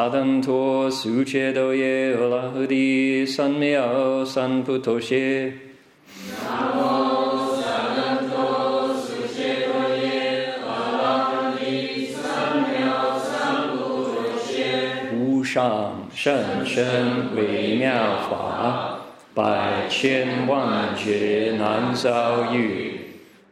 南无阿弥陀佛南无阿弥陀佛南无阿弥南无阿弥陀佛南无阿弥陀佛南无阿弥无上甚深微妙法百千万劫难遭遇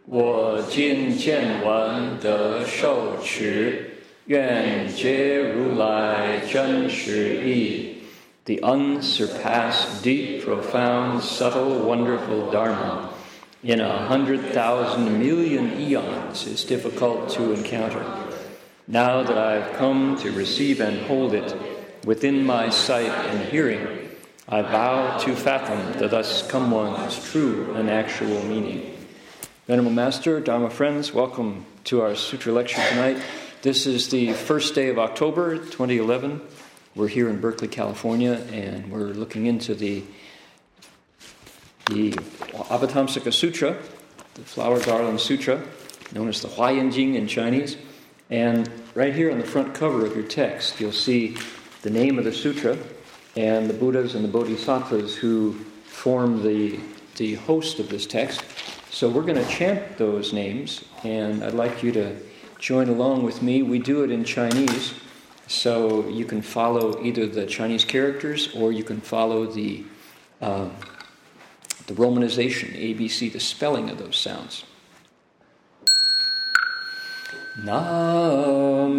我今见闻得受持 愿解如来真实义。The unsurpassed, deep, profound, subtle, wonderful Dharma in a hundred thousand million eons is difficult to encounter. Now that I've come to receive and hold it within my sight and hearing, I vow to fathom the thus come one's true and actual meaning. Venerable Master, Dharma friends, welcome to our Sutra lecture tonight. This is the first day of October 2011. We're here in Berkeley, California, and we're looking into the, the Avatamsaka Sutra, the Flower Garland Sutra, known as the Huayan Jing in Chinese. And right here on the front cover of your text, you'll see the name of the sutra and the Buddhas and the Bodhisattvas who form the, the host of this text. So we're going to chant those names, and I'd like you to join along with me. We do it in Chinese, so you can follow either the Chinese characters or you can follow the, uh, the romanization, ABC, the spelling of those sounds. Namo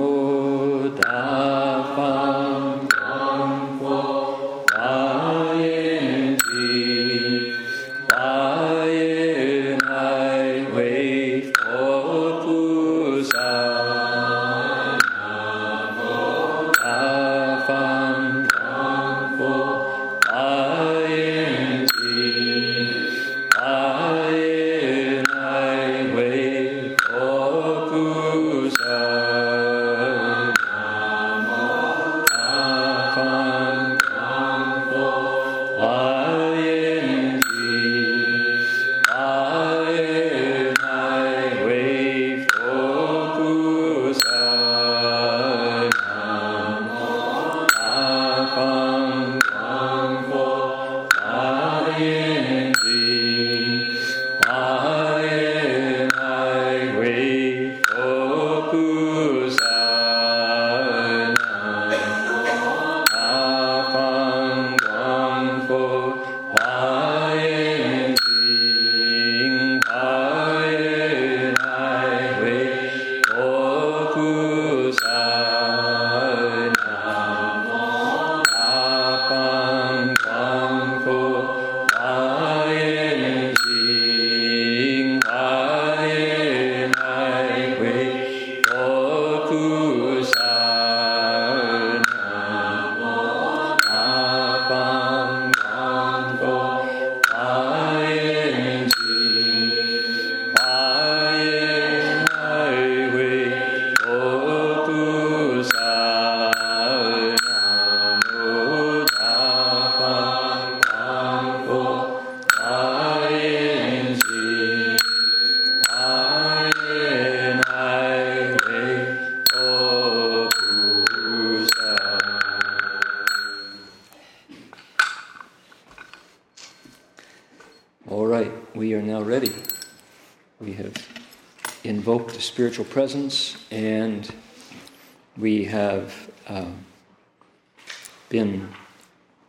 Bayan spiritual presence and we have um, been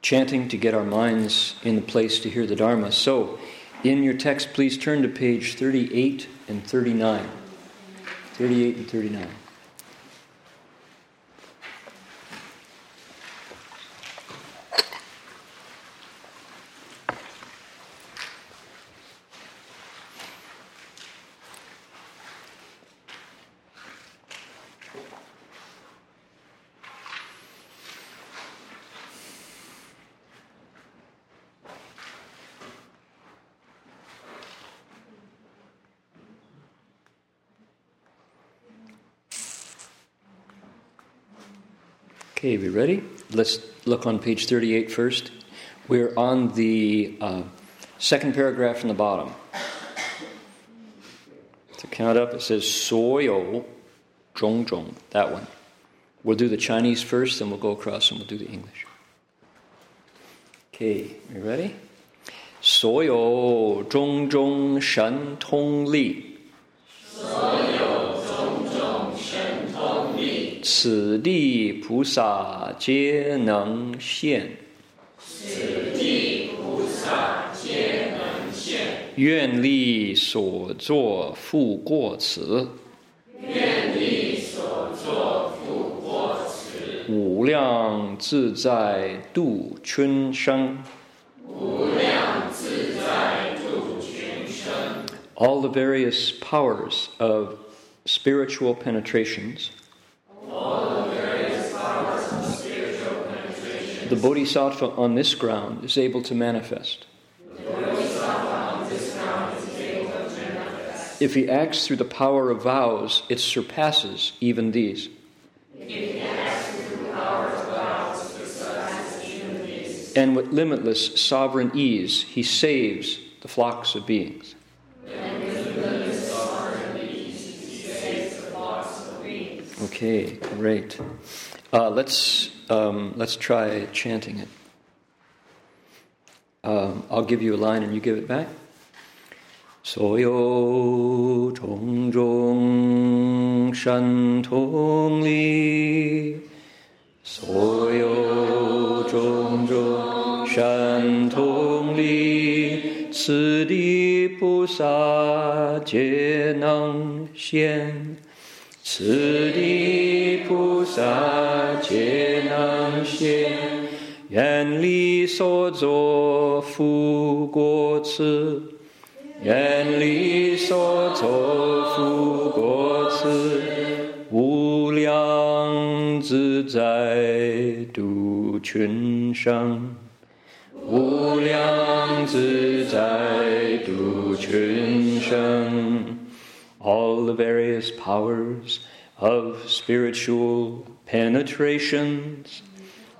chanting to get our minds in the place to hear the Dharma. So, in your text, please turn to page 38 and 39. 38 and 39. Okay, we ready? Let's look on page 38 first. We're on the uh, second paragraph from the bottom. To count up, it says soyo zhong zhong, that one. We'll do the Chinese first, then we'll go across and we'll do the English. Okay, you ready? Soyo zhong zhong shan tong li. 此地菩萨皆能现。此地菩萨皆能现。愿力所作复过此。愿力所作复过此。无量自在度春生。无量自在度群生。All the various powers of spiritual penetrations. The bodhisattva on this ground is able to manifest. If he acts through the power of vows, it surpasses even these. And with limitless sovereign ease, he saves the flocks of beings. Okay, great. Uh, let's um, let's try chanting it. Um, I'll give you a line and you give it back. 所有种种神通力，所有种种神通力，此地菩萨皆能现。此地菩 萨皆能现，愿力所作复过此，愿力所作复过此，无量自在度群生，无量自在度群生。all the various powers of spiritual penetrations,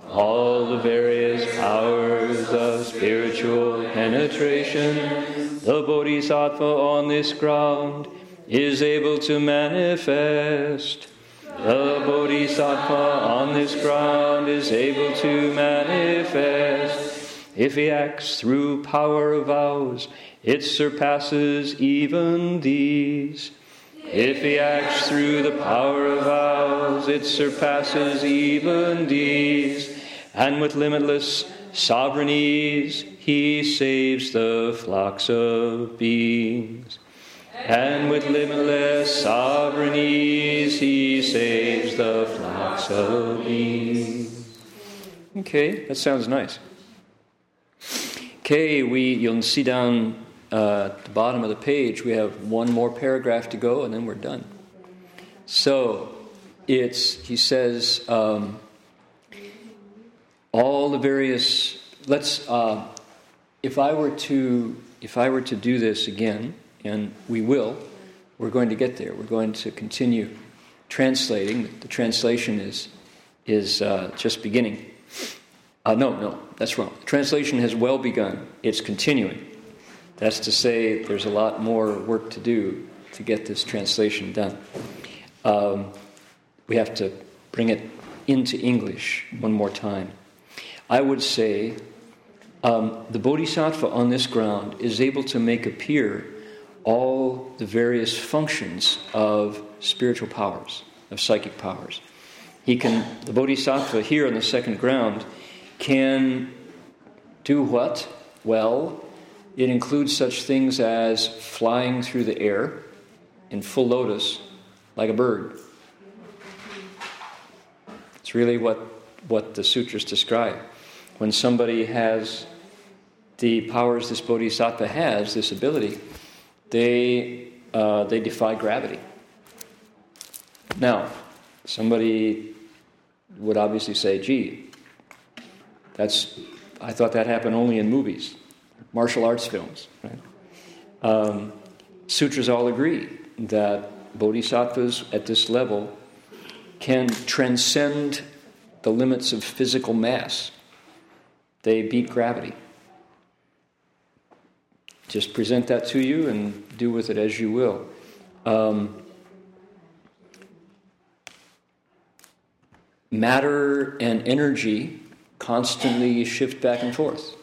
all the various powers of spiritual penetration, the Bodhisattva on this ground is able to manifest. The Bodhisattva on this ground is able to manifest. If he acts through power of vows, it surpasses even these. If he acts through the power of vows, it surpasses even these. And with limitless sovereign ease, he saves the flocks of beings. And with limitless sovereign ease, he saves the flocks of beings. Okay, that sounds nice. Okay, we you'll see down uh, at the bottom of the page, we have one more paragraph to go, and then we're done. So, it's he says um, all the various. Let's. Uh, if I were to if I were to do this again, and we will, we're going to get there. We're going to continue translating. The translation is is uh, just beginning. Uh, no, no, that's wrong. Translation has well begun. It's continuing. That's to say, there's a lot more work to do to get this translation done. Um, we have to bring it into English one more time. I would say um, the Bodhisattva on this ground is able to make appear all the various functions of spiritual powers, of psychic powers. He can, the Bodhisattva here on the second ground, can do what? Well, it includes such things as flying through the air in full lotus like a bird. It's really what, what the sutras describe. When somebody has the powers this bodhisattva has, this ability, they, uh, they defy gravity. Now, somebody would obviously say, gee, that's, I thought that happened only in movies martial arts films. Right? Um, sutras all agree that bodhisattvas at this level can transcend the limits of physical mass. They beat gravity. Just present that to you and do with it as you will. Um, matter and energy constantly shift back and forth.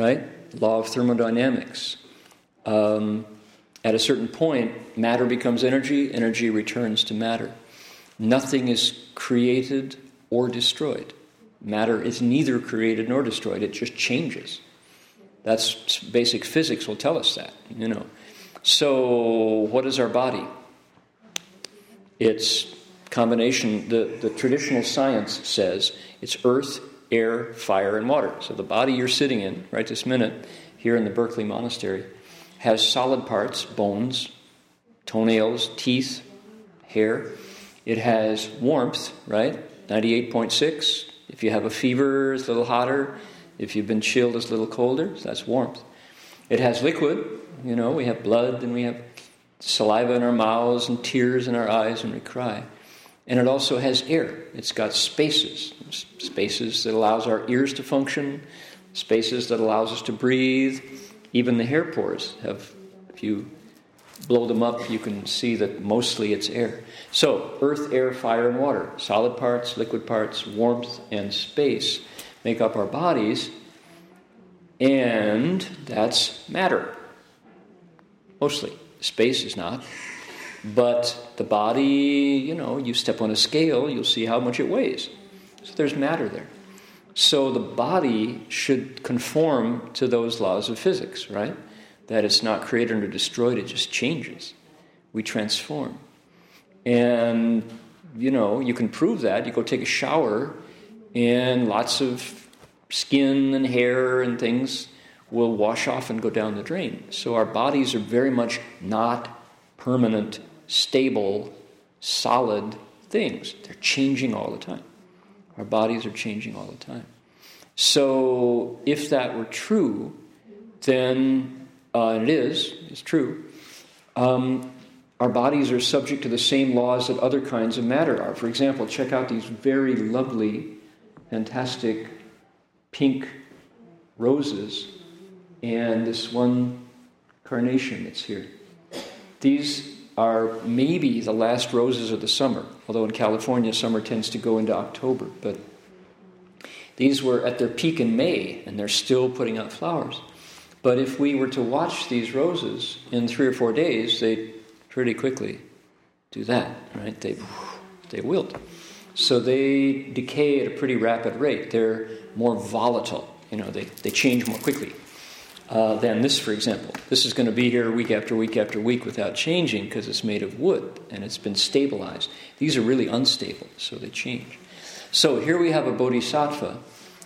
Right? Law of thermodynamics. Um, at a certain point, matter becomes energy, energy returns to matter. Nothing is created or destroyed. Matter is neither created nor destroyed, it just changes. That's basic physics will tell us that, you know. So, what is our body? It's combination, the, the traditional science says it's earth, air, fire, and water. So the body you're sitting in right this minute here in the Berkeley Monastery has solid parts, bones, toenails, teeth, hair. It has warmth, right? 98.6. If you have a fever, it's a little hotter. If you've been chilled, it's a little colder. So that's warmth. It has liquid. You know, we have blood and we have saliva in our mouths and tears in our eyes when we cry. And it also has air. It's got spaces, spaces that allows our ears to function, spaces that allows us to breathe. Even the hair pores have, if you blow them up, you can see that mostly it's air. So, earth, air, fire, and water, solid parts, liquid parts, warmth, and space make up our bodies, and that's matter. Mostly. Space is not. But the body, you know, you step on a scale, you'll see how much it weighs. So there's matter there. So the body should conform to those laws of physics, right? That it's not created or destroyed, it just changes. We transform. And, you know, you can prove that. You go take a shower, and lots of skin and hair and things will wash off and go down the drain. So our bodies are very much not permanent stable, solid things. They're changing all the time. Our bodies are changing all the time. So, if that were true, then, uh, and it is, it's true, um, our bodies are subject to the same laws that other kinds of matter are. For example, check out these very lovely, fantastic pink roses and this one carnation that's here. These are maybe the last roses of the summer, although in California, summer tends to go into October. But these were at their peak in May, and they're still putting out flowers. But if we were to watch these roses in three or four days, they pretty quickly do that, right? They, they wilt. So they decay at a pretty rapid rate. They're more volatile, you know, they, they change more quickly uh, than this, for example. This is going to be here week after week after week without changing because it's made of wood and it's been stabilized. These are really unstable, so they change. So here we have a bodhisattva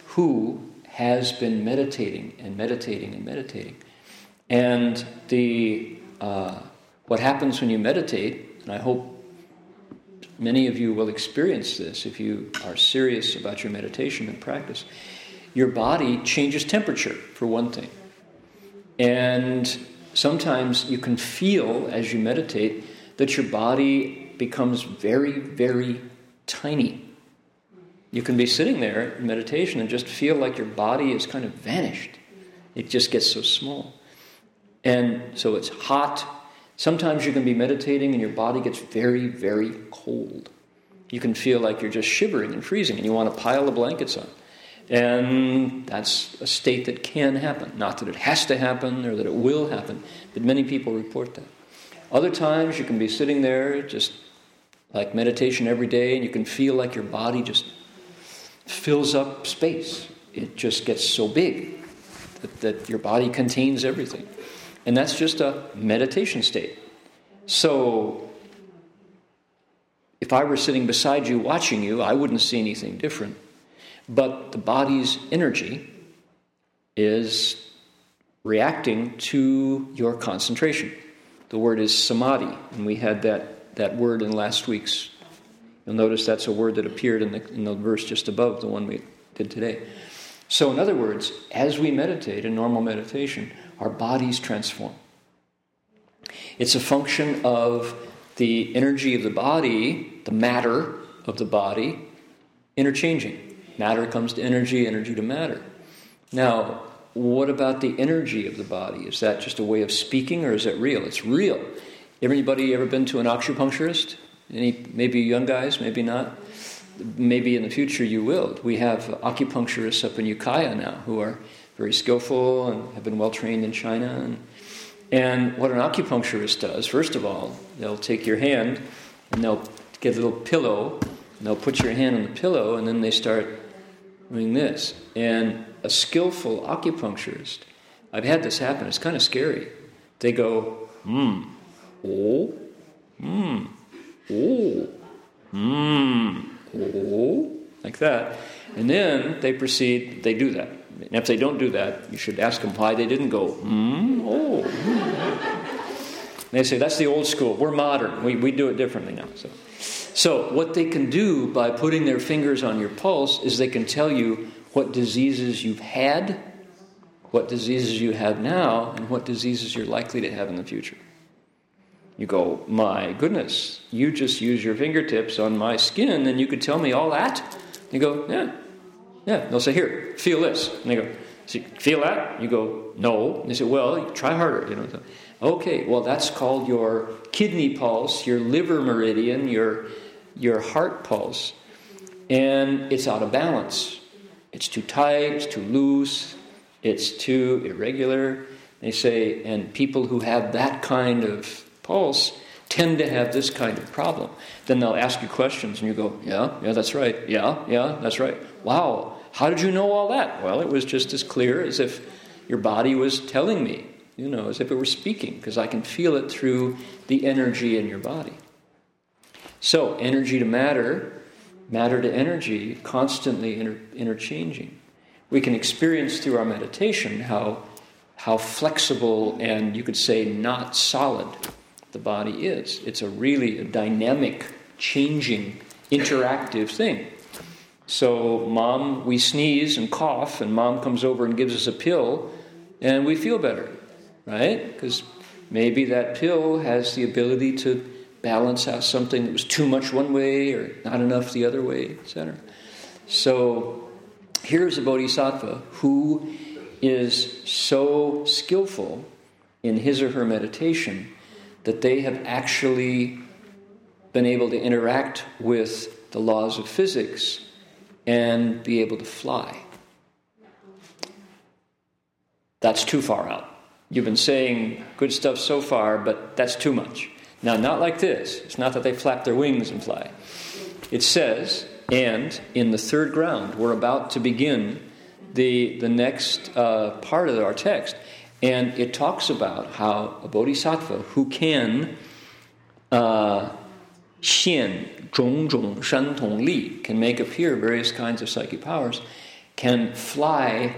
who has been meditating and meditating and meditating. And the, uh, what happens when you meditate, and I hope many of you will experience this if you are serious about your meditation and practice, your body changes temperature, for one thing. And sometimes you can feel as you meditate that your body becomes very, very tiny. You can be sitting there in meditation and just feel like your body is kind of vanished. It just gets so small. And so it's hot. Sometimes you can be meditating and your body gets very, very cold. You can feel like you're just shivering and freezing and you want to pile the blankets on. And that's a state that can happen. Not that it has to happen or that it will happen, but many people report that. Other times you can be sitting there just like meditation every day and you can feel like your body just fills up space. It just gets so big that, that your body contains everything. And that's just a meditation state. So if I were sitting beside you watching you, I wouldn't see anything different. But the body's energy is reacting to your concentration. The word is samadhi, and we had that, that word in last week's. You'll notice that's a word that appeared in the, in the verse just above the one we did today. So, in other words, as we meditate in normal meditation, our bodies transform. It's a function of the energy of the body, the matter of the body, interchanging. Matter comes to energy, energy to matter. Now, what about the energy of the body? Is that just a way of speaking or is it real? It's real. Everybody ever been to an acupuncturist? Any, maybe young guys, maybe not. Maybe in the future you will. We have acupuncturists up in Ukiah now who are very skillful and have been well trained in China. And, and what an acupuncturist does, first of all, they'll take your hand and they'll get a little pillow and they'll put your hand on the pillow and then they start doing this. And a skillful acupuncturist, I've had this happen, it's kind of scary. They go, hmm, oh, hmm, oh, hmm, oh, like that. And then they proceed, they do that. And if they don't do that, you should ask them why they didn't go, hmm, oh. Hmm. They say, that's the old school. We're modern. We, we do it differently now. So. So, what they can do by putting their fingers on your pulse is they can tell you what diseases you've had, what diseases you have now, and what diseases you're likely to have in the future. You go, my goodness, you just use your fingertips on my skin and you could tell me all that? You go, yeah, yeah. They'll say, here, feel this. And they go, feel that? You go, no. And they say, well, try harder. You know. Okay, well, that's called your kidney pulse, your liver meridian, your, your heart pulse. And it's out of balance. It's too tight, it's too loose, it's too irregular. They say, and people who have that kind of pulse tend to have this kind of problem. Then they'll ask you questions and you go, Yeah, yeah, that's right. Yeah, yeah, that's right. Wow, how did you know all that? Well, it was just as clear as if your body was telling me, you know, as if it were speaking, because I can feel it through the energy in your body. So, energy to matter, matter to energy, constantly inter- interchanging. We can experience through our meditation how, how flexible and you could say not solid the body is. It's a really a dynamic, changing, interactive thing. So, mom, we sneeze and cough, and mom comes over and gives us a pill, and we feel better, right? Because maybe that pill has the ability to balance out something that was too much one way or not enough the other way, etc. So, here's a bodhisattva who is so skillful in his or her meditation that they have actually been able to interact with the laws of physics and be able to fly. That's too far out. You've been saying good stuff so far, but that's too much. Now, not like this. It's not that they flap their wings and fly. It says, and in the third ground, we're about to begin the, the next uh, part of our text. And it talks about how a bodhisattva who can xian uh, shen li, can make appear various kinds of psychic powers, can fly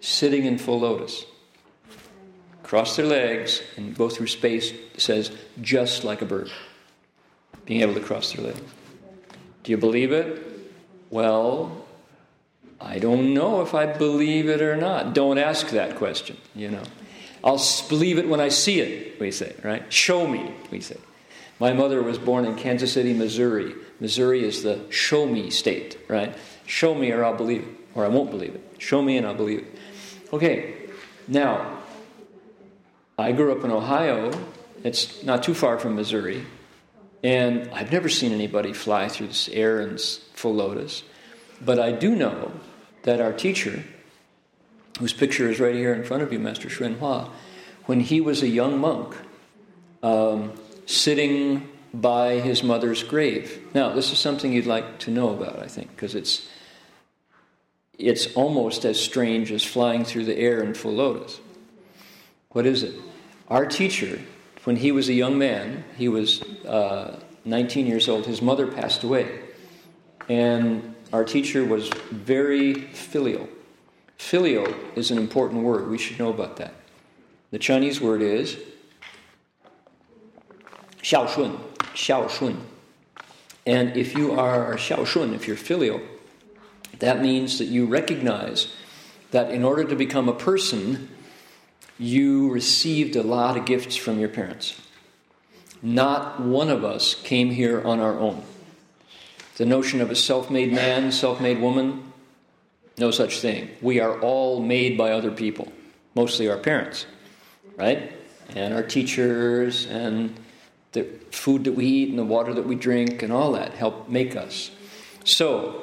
sitting in full lotus. Cross their legs and go through space, says, just like a bird. Being able to cross their legs. Do you believe it? Well, I don't know if I believe it or not. Don't ask that question, you know. I'll believe it when I see it, we say, right? Show me, we say. My mother was born in Kansas City, Missouri. Missouri is the show me state, right? Show me or I'll believe it, or I won't believe it. Show me and I'll believe it. Okay, now, I grew up in Ohio. It's not too far from Missouri. And I've never seen anybody fly through this air in full lotus. But I do know that our teacher, whose picture is right here in front of you, Master Hsuan Hua, when he was a young monk, um, sitting by his mother's grave. Now, this is something you'd like to know about, I think, because it's it's almost as strange as flying through the air in full lotus. What is it? Our teacher, when he was a young man, he was uh, 19 years old, his mother passed away. And our teacher was very filial. Filial is an important word. We should know about that. The Chinese word is xiaoshun, xiaoshun. And if you are xiaoshun, if you're filial, that means that you recognize that in order to become a person, you received a lot of gifts from your parents. Not one of us came here on our own. The notion of a self made man, self made woman, no such thing. We are all made by other people, mostly our parents, right? And our teachers, and the food that we eat, and the water that we drink, and all that help make us. So,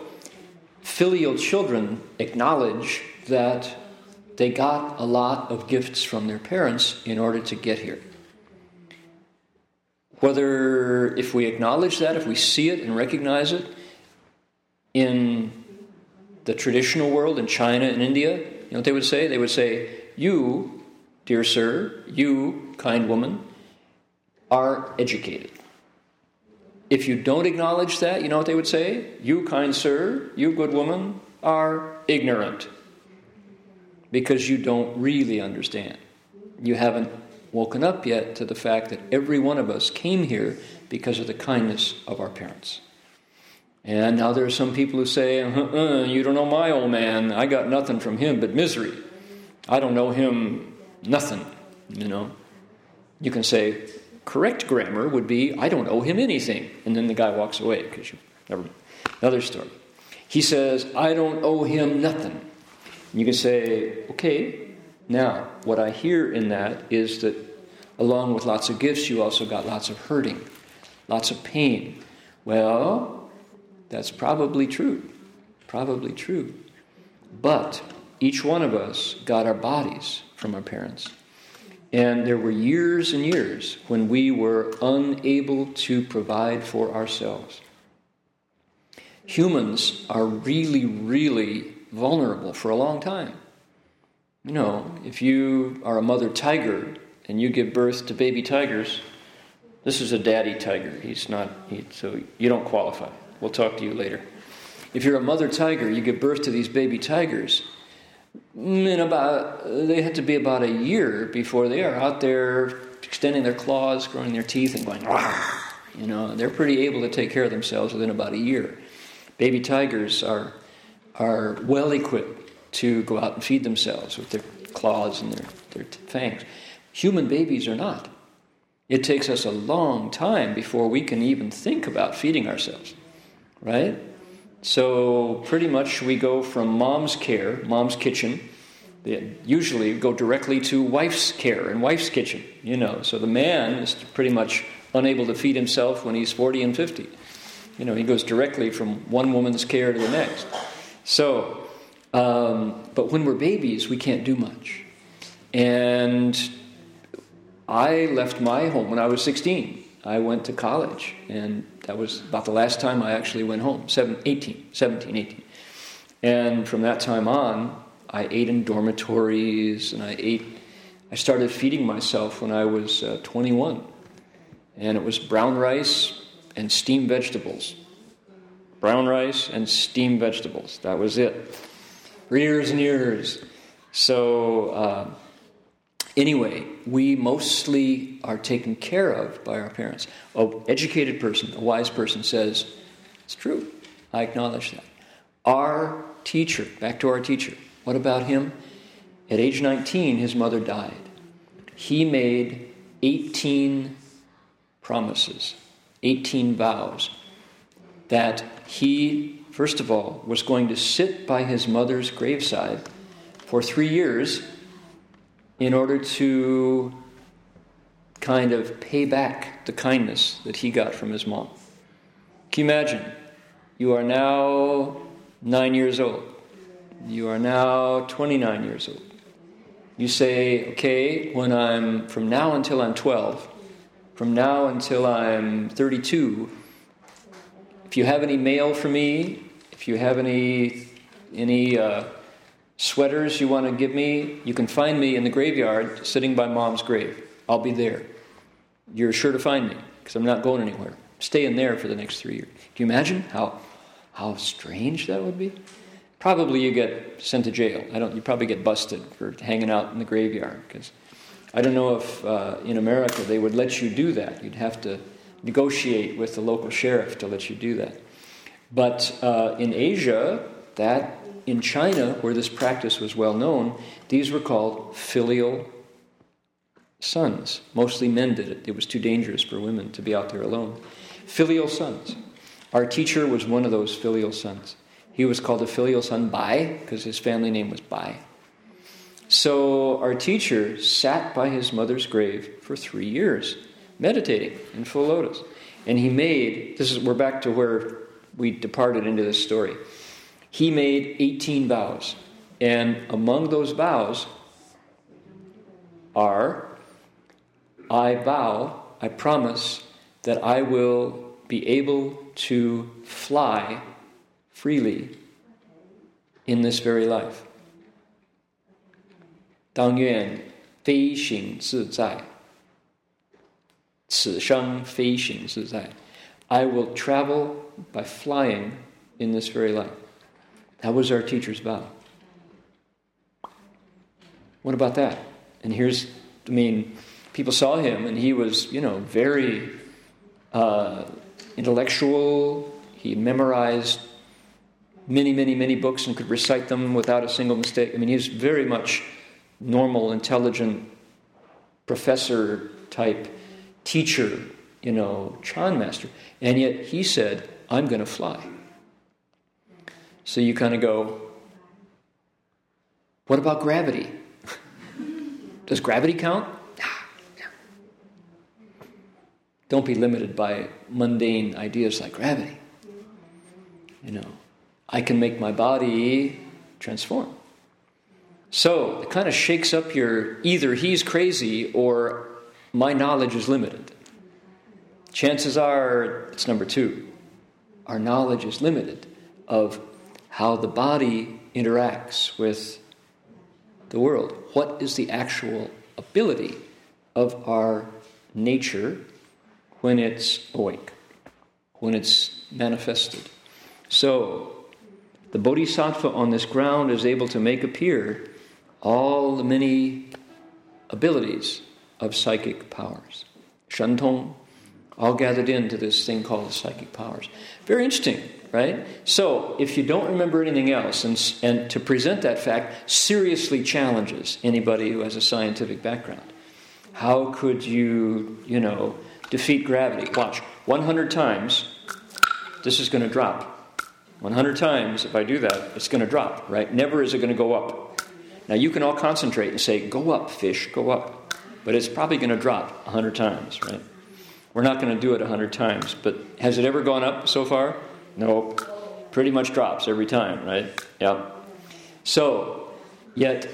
filial children acknowledge that they got a lot of gifts from their parents in order to get here. Whether, if we acknowledge that, if we see it and recognize it in the traditional world, in China and India, you know what they would say? They would say, You, dear sir, you, kind woman, are educated. If you don't acknowledge that, you know what they would say? You, kind sir, you, good woman, are ignorant. Because you don't really understand. You haven't woken up yet to the fact that every one of us came here because of the kindness of our parents. And now there are some people who say, uh-uh, You don't know my old man. I got nothing from him but misery. I don't know him nothing, you know. You can say, correct grammar would be, I don't owe him anything. And then the guy walks away because you never. Another story. He says, I don't owe him nothing. You can say, okay, now what I hear in that is that along with lots of gifts, you also got lots of hurting, lots of pain. Well, that's probably true. Probably true. But each one of us got our bodies from our parents. And there were years and years when we were unable to provide for ourselves. Humans are really, really vulnerable for a long time. You know, if you are a mother tiger and you give birth to baby tigers, this is a daddy tiger. He's not, he, so you don't qualify. We'll talk to you later. If you're a mother tiger, you give birth to these baby tigers, mm, in about they have to be about a year before they are out there extending their claws, growing their teeth, and going. You know, they're pretty able to take care of themselves within about a year. Baby tigers are are well equipped to go out and feed themselves with their claws and their, their fangs. Human babies are not. It takes us a long time before we can even think about feeding ourselves, right? So, pretty much we go from mom's care, mom's kitchen, they usually go directly to wife's care and wife's kitchen, you know. So the man is pretty much unable to feed himself when he's 40 and 50. You know, he goes directly from one woman's care to the next. So, um, but when we're babies, we can't do much. And I left my home when I was 16. I went to college, and that was about the last time I actually went home, seven, 18, 17, 18. And from that time on, I ate in dormitories, and I ate, I started feeding myself when I was uh, 21. And it was brown rice and steamed vegetables. Brown rice and steamed vegetables. That was it. For years and years. So, uh, Anyway, we mostly are taken care of by our parents. An educated person, a wise person says, It's true. I acknowledge that. Our teacher, back to our teacher, what about him? At age 19, his mother died. He made 18 promises, 18 vows that he, first of all, was going to sit by his mother's graveside for three years in order to kind of pay back the kindness that he got from his mom. Can you imagine? You are now nine years old. You are now 29 years old. You say, okay, when I'm from now until I'm 12, from now until I'm 32, if you have any mail for me, if you have any any uh, sweaters you want to give me, you can find me in the graveyard sitting by mom's grave. I'll be there. You're sure to find me because I'm not going anywhere. Stay in there for the next three years. Can you imagine how, how strange that would be? Probably you get sent to jail. I don't. You probably get busted for hanging out in the graveyard because I don't know if uh, in America they would let you do that. You'd have to negotiate with the local sheriff to let you do that. But uh, in Asia, that in China, where this practice was well known, these were called filial sons. Mostly men did it. It was too dangerous for women to be out there alone. Filial sons. Our teacher was one of those filial sons. He was called a filial son Bai because his family name was Bai. So our teacher sat by his mother's grave for three years, meditating in full lotus. And he made, this is, we're back to where we departed into this story. He made 18 vows. And among those vows are I vow, I promise that I will be able to fly freely in this very life. 当愿飞行自在， 此生飞行自在。I will travel by flying in this very life. That was our teacher's vow. What about that? And here's, I mean, people saw him and he was, you know, very uh, intellectual. He memorized many, many, many books and could recite them without a single mistake. I mean, he was very much normal, intelligent, professor type teacher, you know, Chan master. And yet he said, I'm going to fly. So you kind of go, what about gravity? Does gravity count? Don't be limited by mundane ideas like gravity. You know, I can make my body transform. So it kind of shakes up your either he's crazy or my knowledge is limited. Chances are it's number two. Our knowledge is limited of how the body interacts with the world. What is the actual ability of our nature when it's awake, when it's manifested? So, the bodhisattva on this ground is able to make appear all the many abilities of psychic powers. Shantong, all gathered into this thing called psychic powers. Very interesting, right? So, if you don't remember anything else, and, and to present that fact seriously challenges anybody who has a scientific background. How could you, you know, defeat gravity? Watch, 100 times, this is going to drop. 100 times, if I do that, it's going to drop, right? Never is it going to go up. Now, you can all concentrate and say, go up, fish, go up. But it's probably going to drop 100 times, right? We're not going to do it 100 times, but has it ever gone up so far? No. Pretty much drops every time, right? Yeah. So, yet,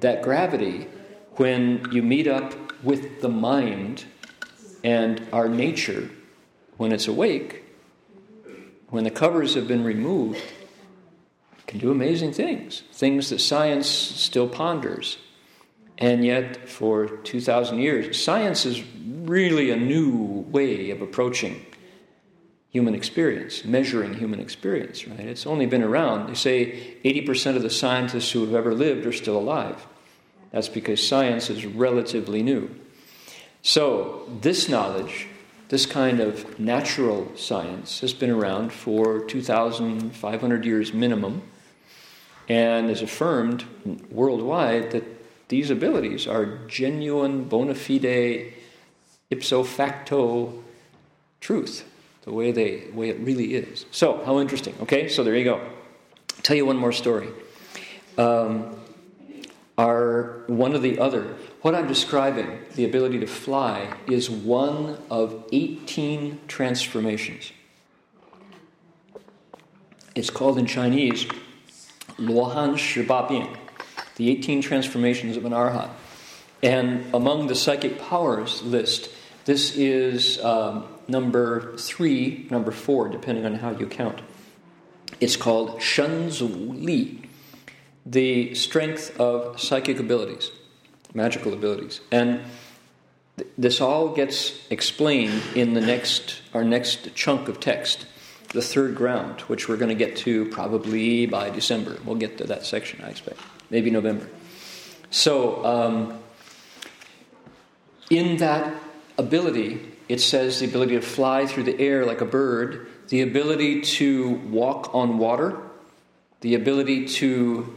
that gravity, when you meet up with the mind and our nature, when it's awake, when the covers have been removed, can do amazing things, things that science still ponders. And yet, for 2,000 years, science is really a new way of approaching human experience, measuring human experience, right? It's only been around. They say 80% of the scientists who have ever lived are still alive. That's because science is relatively new. So, this knowledge, this kind of natural science, has been around for 2,500 years minimum and is affirmed worldwide that these abilities are genuine, bona fide, ipso facto truth, the way they way it really is. So, how interesting. Okay, so there you go. I'll tell you one more story. Um, are one of the other. What I'm describing, the ability to fly, is one of 18 transformations. It's called in Chinese Luohan Bian, the 18 transformations of an arhat. And among the psychic powers list, this is um, number three, number four, depending on how you count. It's called Shenzu Li, the strength of psychic abilities, magical abilities. And th- this all gets explained in the next, our next chunk of text the third ground, which we're going to get to probably by December. We'll get to that section, I expect, maybe November. So, um, in that ability, it says the ability to fly through the air like a bird, the ability to walk on water, the ability to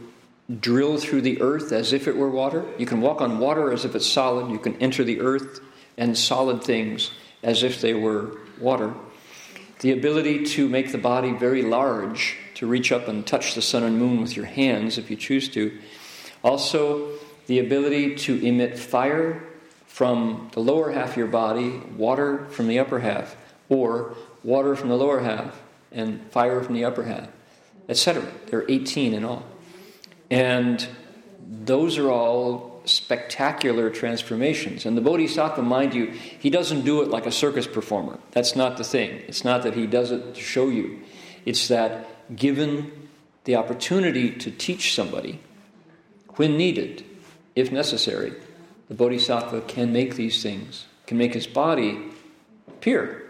drill through the earth as if it were water. You can walk on water as if it's solid. You can enter the earth and solid things as if they were water the ability to make the body very large, to reach up and touch the sun and moon with your hands if you choose to. Also, the ability to emit fire from the lower half of your body, water from the upper half, or water from the lower half and fire from the upper half, etc. There are 18 in all. And those are all spectacular transformations. And the Bodhisattva, mind you, he doesn't do it like a circus performer. That's not the thing. It's not that he does it to show you. It's that given the opportunity to teach somebody, when needed, if necessary, the Bodhisattva can make these things, can make his body appear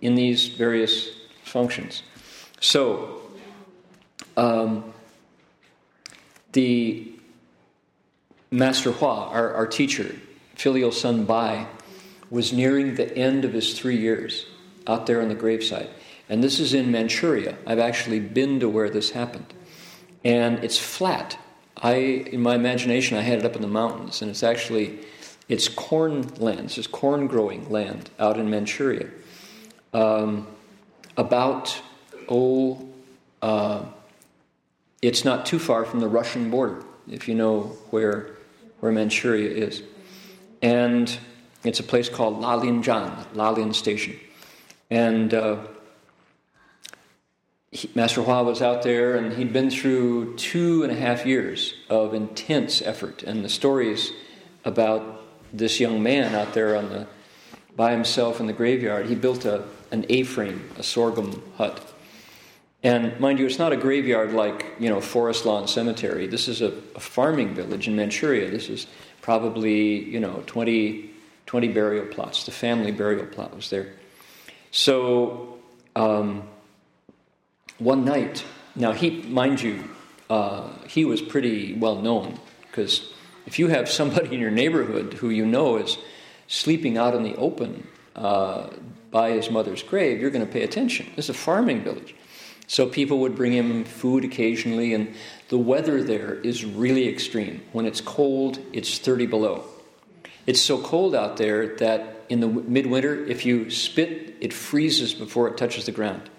in these various functions. So, um, the Master Hua, our, our teacher, filial son Bai, was nearing the end of his three years out there on the gravesite. And this is in Manchuria. I've actually been to where this happened. And it's flat. I, in my imagination, I had it up in the mountains, and it's actually, it's corn land. It's corn growing land out in Manchuria. Um, about, oh, uh, it's not too far from the Russian border, if you know where, where Manchuria is. And it's a place called Lalianjan, Lalian Station. And uh, he, Master Hua was out there, and he'd been through two and a half years of intense effort. And the stories about this young man out there on the, by himself in the graveyard, he built a, an A-frame, a sorghum hut and mind you, it's not a graveyard like, you know, Forest Lawn Cemetery. This is a, a farming village in Manchuria. This is probably, you know, 20, 20 burial plots. The family burial plot was there. So um, one night, now he, mind you, uh, he was pretty well known because if you have somebody in your neighborhood who you know is sleeping out in the open uh, by his mother's grave, you're going to pay attention. This is a farming village. So people would bring him food occasionally, and the weather there is really extreme. When it's cold, it's 30 below. It's so cold out there that in the midwinter, if you spit, it freezes before it touches the ground.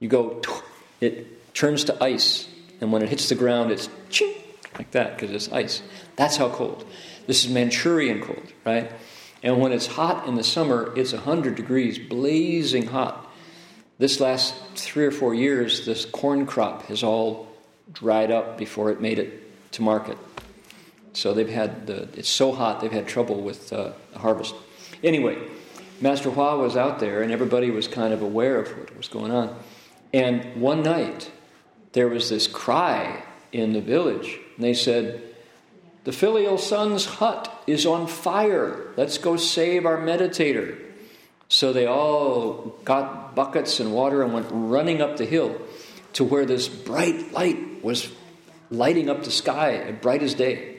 You go, it turns to ice, and when it hits the ground, it's ching, like that because it's ice. That's how cold. This is Manchurian cold, right? And when it's hot in the summer, it's 100 degrees, blazing hot. This last three or four years, this corn crop has all dried up before it made it to market. So they've had the, it's so hot they've had trouble with uh, the harvest. Anyway, Master Hua was out there and everybody was kind of aware of what was going on. And one night there was this cry in the village, and they said, The filial son's hut is on fire. Let's go save our meditator. So they all got buckets and water and went running up the hill to where this bright light was lighting up the sky, bright as day.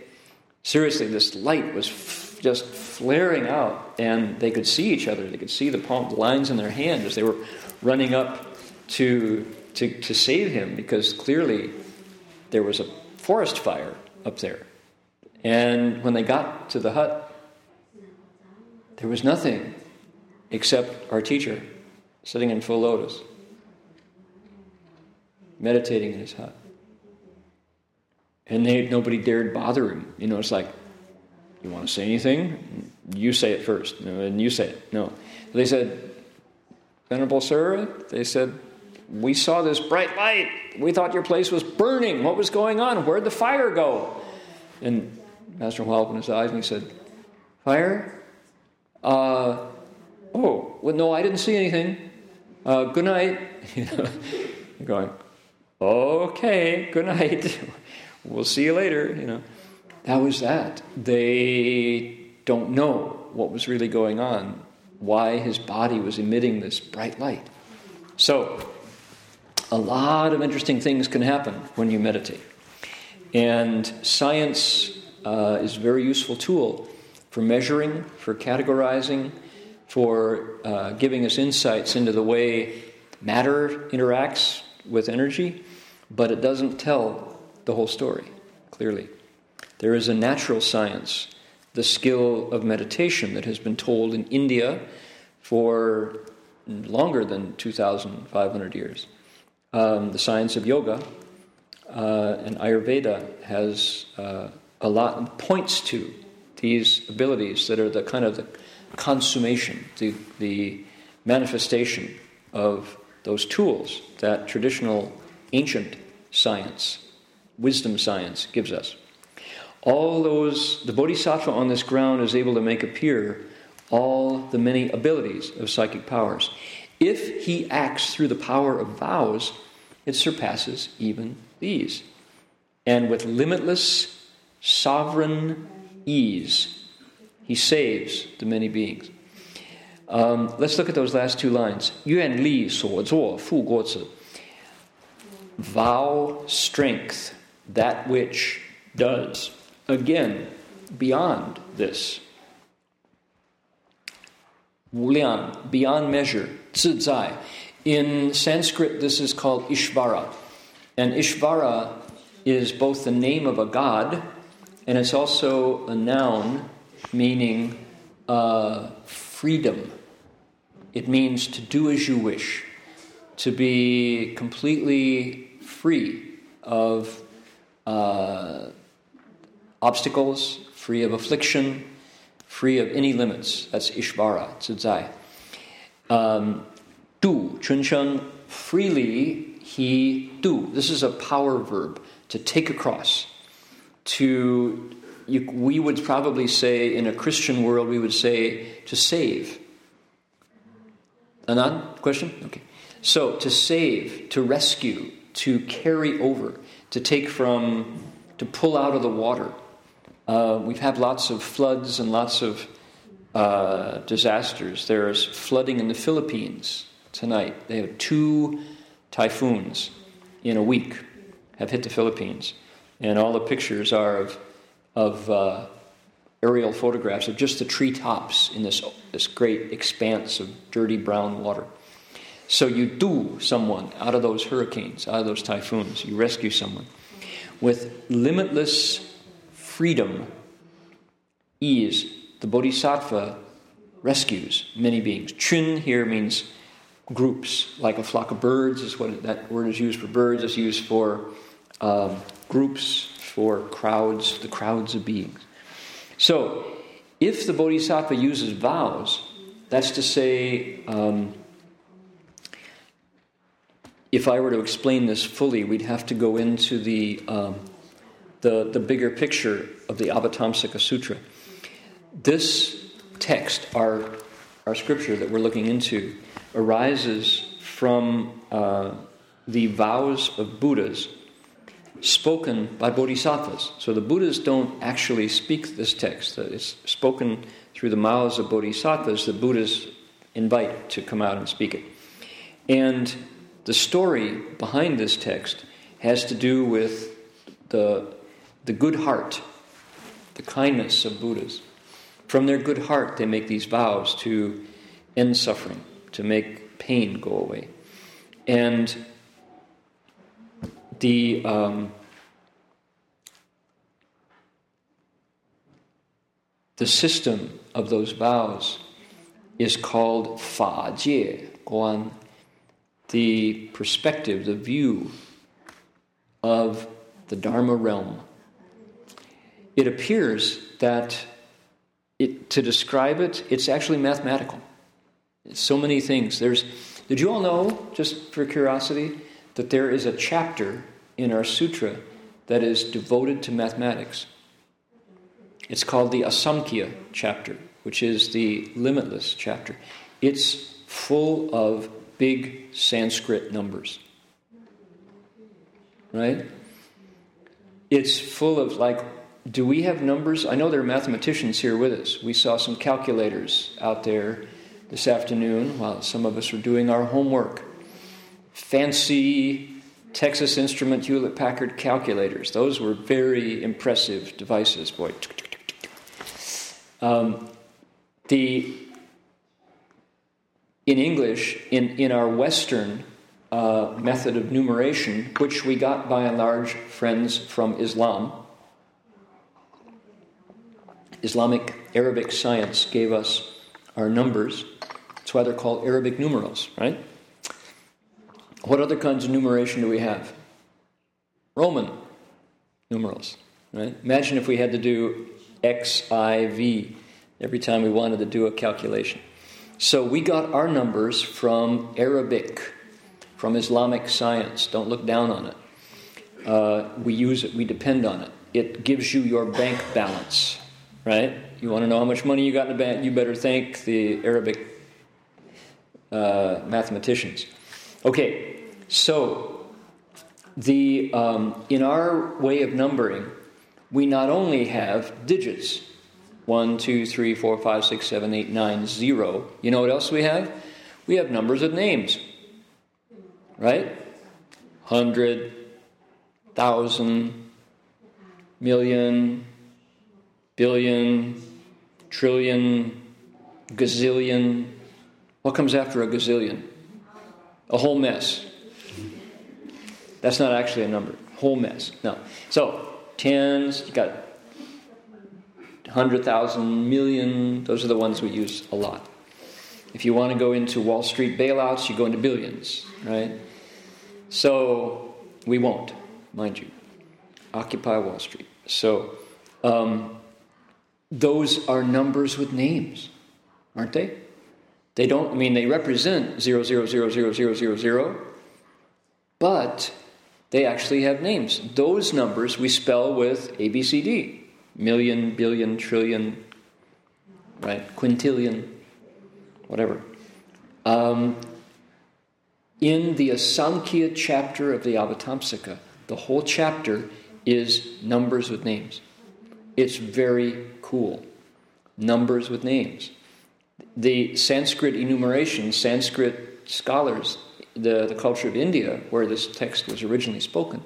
Seriously, this light was f- just flaring out, and they could see each other. They could see the palm lines in their hand as they were running up to, to, to save him because clearly there was a forest fire up there. And when they got to the hut, there was nothing except our teacher sitting in full lotus, meditating in his hut. And they, nobody dared bother him. You know, it's like, you want to say anything? You say it first, and you say it. No. They said, Venerable Sir, they said, we saw this bright light. We thought your place was burning. What was going on? Where'd the fire go? And Master Hua opened his eyes and he said, Fire? Uh, oh, well, no, I didn't see anything. Uh, good night. You know, you're going, okay, good night. we'll see you later. You know, that was that. They don't know what was really going on, why his body was emitting this bright light. So, a lot of interesting things can happen when you meditate. And science uh, is a very useful tool for measuring, for categorizing, for uh, giving us insights into the way matter interacts with energy, but it doesn't tell the whole story clearly. There is a natural science, the skill of meditation, that has been told in India for longer than 2,500 years. Um, the science of yoga uh, and Ayurveda has uh, a lot points to these abilities that are the kind of the consummation, the, the manifestation of those tools that traditional ancient science, wisdom science, gives us. All those, the bodhisattva on this ground is able to make appear all the many abilities of psychic powers. If he acts through the power of vows, it surpasses even these. And with limitless, sovereign ease, he saves the many beings. Um, let's look at those last two lines. 愿力所作，复过子. Vow strength, that which does. Again, beyond this. 无量, beyond measure, 自在. In Sanskrit, this is called Ishvara. And Ishvara is both the name of a god and it's also a noun meaning uh, freedom. It means to do as you wish, to be completely free of uh, obstacles, free of affliction, free of any limits. That's Ishvara, Tsudzai. Um, du, Chunsheng, freely he do. This is a power verb, to take across. To, you, we would probably say, in a Christian world, we would say to save. Anand, question? Okay. So, to save, to rescue, to carry over, to take from, to pull out of the water. Uh, we've had lots of floods and lots of uh, disasters. There's flooding in the Philippines tonight. They have two typhoons in a week have hit the Philippines, and all the pictures are of of uh, aerial photographs of just the treetops in this this great expanse of dirty brown water. So you do someone out of those hurricanes, out of those typhoons. You rescue someone with limitless freedom, ease. The Bodhisattva rescues many beings. Chun here means groups, like a flock of birds is what that word is used for birds. It's used for um, groups, for crowds, the crowds of beings. So, if the bodhisattva uses vows, that's to say, um, if I were to explain this fully, we'd have to go into the, um, the, the bigger picture of the Avatamsaka Sutra. This text, our, our scripture that we're looking into, arises from uh, the vows of Buddhas spoken by bodhisattvas. So the Buddhas don't actually speak this text, it's spoken through the mouths of bodhisattvas the Buddhas invite to come out and speak it. And the story behind this text has to do with the, the good heart, the kindness of Buddhas. From their good heart, they make these vows to end suffering to make pain go away. And the um, the system of those vows is called Fa Jie Guan, the perspective, the view of the Dharma realm. It appears that it, to describe it, it's actually mathematical. So many things. There's, did you all know, just for curiosity, that there is a chapter in our sutra that is devoted to mathematics? It's called the Asamkhya chapter, which is the limitless chapter. It's full of big Sanskrit numbers. Right? It's full of like, do we have numbers? I know there are mathematicians here with us. We saw some calculators out there this afternoon while some of us were doing our homework. Fancy Texas Instrument Hewlett Packard calculators. Those were very impressive devices, boy. Um, the in English, in, in our Western uh, method of numeration, which we got by and large friends from Islam, Islamic Arabic science gave us our numbers. That's why they're called Arabic numerals, right? What other kinds of numeration do we have? Roman numerals, right? Imagine if we had to do X, I, V every time we wanted to do a calculation. So we got our numbers from Arabic, from Islamic science. Don't look down on it. Uh, we use it, we depend on it. It gives you your bank balance, right? You want to know how much money you got in the bank? You better thank the Arabic uh, mathematicians. Okay, so the um, in our way of numbering, we not only have digits 1, 2, 3, 4, 5, 6, 7, 8, 9, 0. You know what else we have? We have numbers of names. Right? Hundred, thousand, million, billion, trillion, gazillion. What comes after a gazillion? A whole mess. That's not actually a number. Whole mess. No. So, tens, you got 100,000, million, those are the ones we use a lot. If you want to go into Wall Street bailouts, you go into billions, right? So we won't, mind you. Occupy Wall Street. So um, those are numbers with names, aren't they? They don't, I mean, they represent 0000000, but they actually have names. Those numbers we spell with ABCD million, billion, trillion, right? Quintillion, whatever. Um, in the Asamkhya chapter of the Avatamsaka, the whole chapter is numbers with names. It's very cool. Numbers with names. The Sanskrit enumeration, Sanskrit scholars, the, the culture of India, where this text was originally spoken,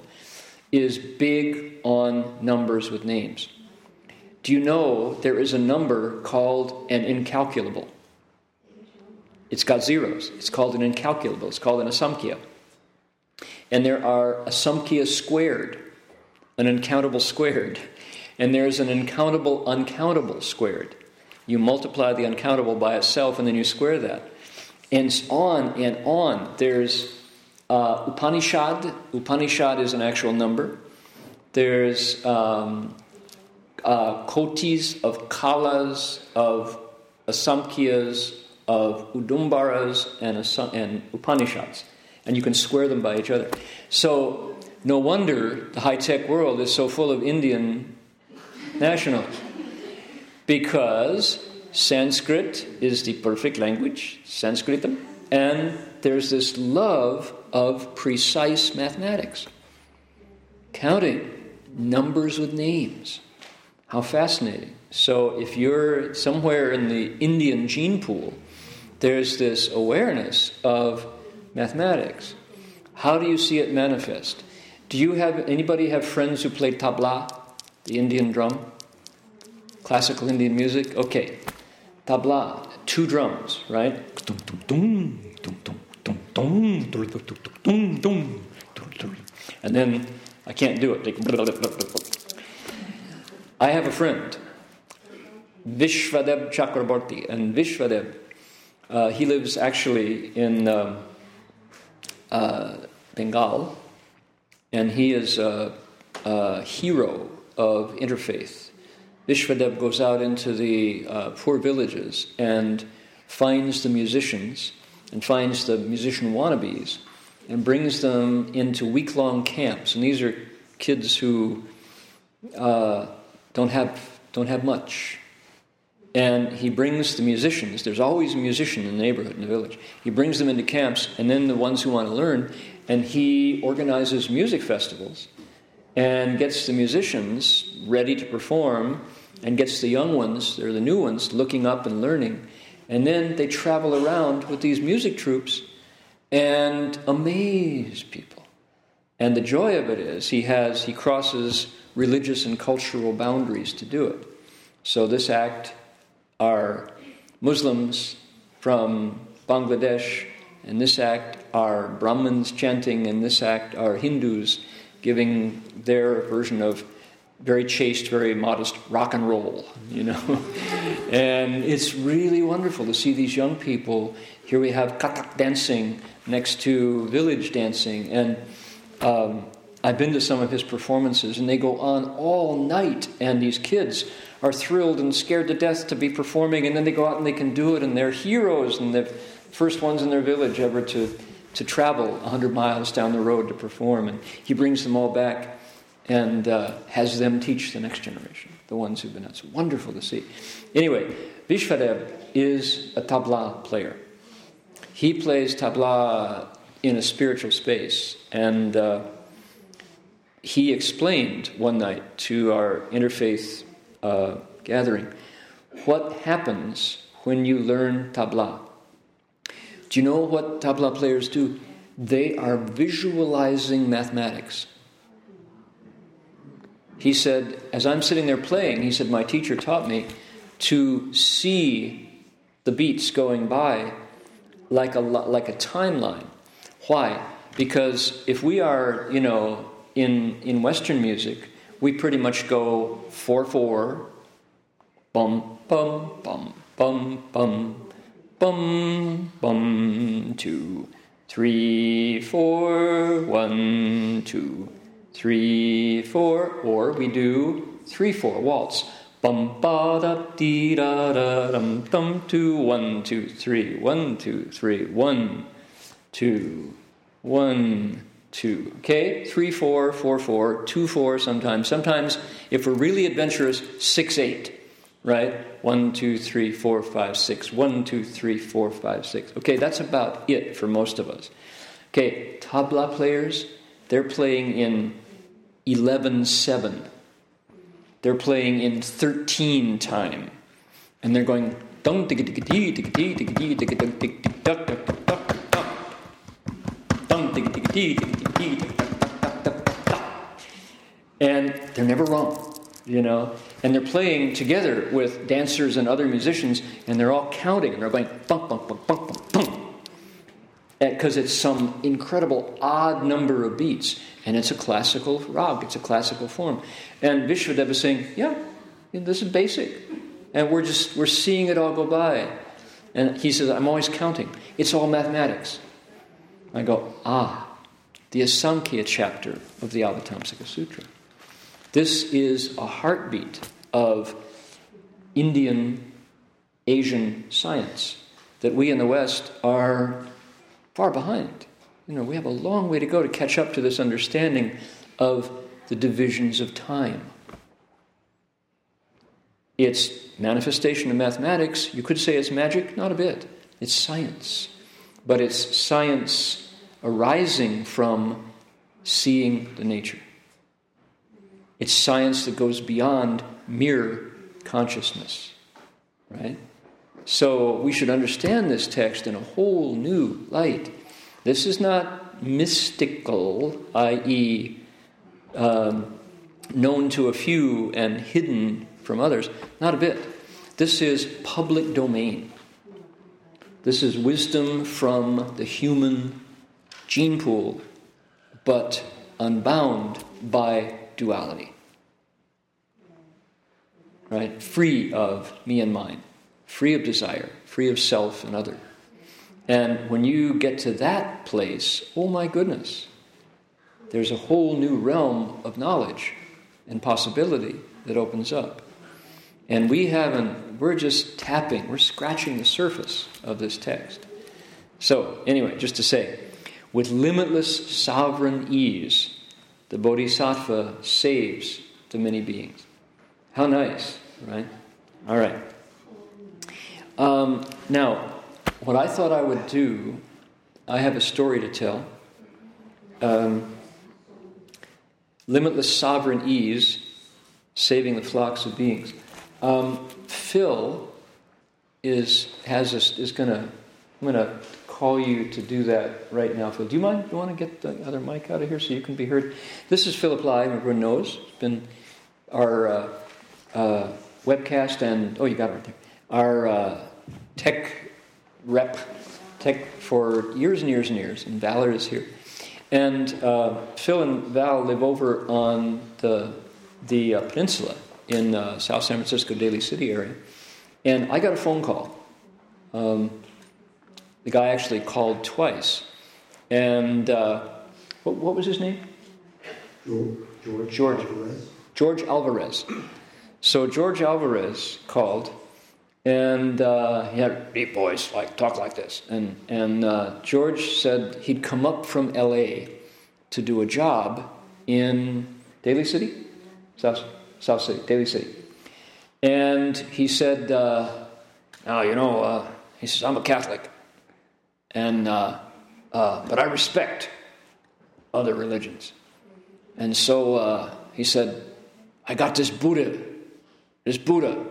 is big on numbers with names. Do you know there is a number called an incalculable? It's got zeros. It's called an incalculable. It's called an asamkhya. And there are asamkhya squared, an uncountable squared. And there's an uncountable uncountable squared. You multiply the uncountable by itself and then you square that. And on and on. There's uh, Upanishad. Upanishad is an actual number. There's um, uh, kotis, of kalas, of asamkhyas, of udumbaras, and, and Upanishads. And you can square them by each other. So, no wonder the high tech world is so full of Indian nationals. Because Sanskrit is the perfect language, Sanskritam, and there's this love of precise mathematics. Counting numbers with names. How fascinating. So, if you're somewhere in the Indian gene pool, there's this awareness of mathematics. How do you see it manifest? Do you have anybody have friends who play tabla, the Indian drum? Classical Indian music? Okay. Tabla, two drums, right? And then I can't do it. I have a friend, Vishwadev Chakraborty, and Vishwadev, uh, he lives actually in uh, uh, Bengal, and he is a, a, hero of interfaith. Vishwadev goes out into the uh, poor villages and finds the musicians and finds the musician wannabes and brings them into week long camps. And these are kids who uh, don't have, don't have much. And he brings the musicians, there's always a musician in the neighborhood, in the village. He brings them into camps, and then the ones who want to learn, and he organizes music festivals and gets the musicians ready to perform and gets the young ones, they're the new ones, looking up and learning. And then they travel around with these music troops and amaze people. And the joy of it is he has he crosses religious and cultural boundaries to do it. So, this act are Muslims from Bangladesh, and this act are Brahmins chanting, and this act are Hindus giving their version of very chaste, very modest rock and roll, you know. and it's really wonderful to see these young people. Here we have Kathak dancing next to village dancing. And um, I've been to some of his performances, and they go on all night. And these kids are thrilled and scared to death to be performing, and then they go out and they can do it, and they're heroes, and the first ones in their village ever to, to travel 100 miles down the road to perform. And he brings them all back and uh, has them teach the next generation, the ones who've been out. It's wonderful to see. Anyway, Vishvadev is a tabla player. He plays tabla in a spiritual space, and uh, he explained one night to our interfaith uh, gathering what happens when you learn tabla. Do you know what tabla players do? They are visualizing mathematics. He said, as I'm sitting there playing, he said, my teacher taught me to see the beats going by like a, like a timeline. Why? Because if we are, you know, in, in Western music, we pretty much go 4 4, bum, bum, bum, bum, bum, bum, bum, 2, 3, 4, 1, 2, three, four, or we do three, four waltz. Bum ba da dee da da dum dum two, one, two, three, one, two, three, one, two, one, two. Okay, three, four, four, four, two, four. Sometimes, sometimes, if we're really adventurous, six, eight. Right? One, two, three, four, five, six. One, two, three, four, five, six. Okay, that's about it for most of us. Okay, tabla players, they're playing in 11 7. They're playing in 13 time. And they're going And they're never wrong, you know. And they're playing together with dancers and other musicians, and they're all counting, and they're going bunk bunk bunk bunk bunk bunk because it's some incredible odd number of beats, and it's a classical rag, it's a classical form. And Vishvadev is saying, yeah, this is basic. And we're just, we're seeing it all go by. And he says, I'm always counting. It's all mathematics. I go, ah, the Asamkhya chapter of the Avatamsaka Sutra. This is a heartbeat of Indian, Asian science that we in the West are far behind. You know, we have a long way to go to catch up to this understanding of the divisions of time. It's manifestation of mathematics. You could say it's magic, not a bit. It's science. But it's science arising from seeing the nature. It's science that goes beyond mere consciousness, right? So we should understand this text in a whole new light. This is not mystical, i.e., um, known to a few and hidden from others. Not a bit. This is public domain. This is wisdom from the human gene pool, but unbound by duality. Right? Free of me and mine free of desire, free of self and other. And when you get to that place, oh my goodness, there's a whole new realm of knowledge and possibility that opens up. And we haven't, we're just tapping, we're scratching the surface of this text. So, anyway, just to say, with limitless sovereign ease, the Bodhisattva saves the many beings. How nice, right? All right. Um, now, what I thought I would do, I have a story to tell. Um, limitless sovereign ease, saving the flocks of beings. Um, Phil is has is gonna. I'm gonna call you to do that right now, Phil. Do you mind? Do you want to get the other mic out of here so you can be heard? This is Philip Lai. Everyone knows. It's been our uh, uh, webcast and oh, you got it right there. Our uh, tech rep, tech for years and years and years, and Valor is here. And uh, Phil and Val live over on the the uh, peninsula in uh, South San Francisco, Daly City area, and I got a phone call. Um, the guy actually called twice, and uh, what, what, was his name? George. George. George Alvarez. So George Alvarez called, and uh, he had deep voice, like talk like this. And and uh, George said he'd come up from L.A. to do a job in Daly City, South South City, Daly City. And he said, uh, "Now you know," uh, he says, "I'm a Catholic, and uh, uh, but I respect other religions." And so he said, "I got this Buddha, this Buddha.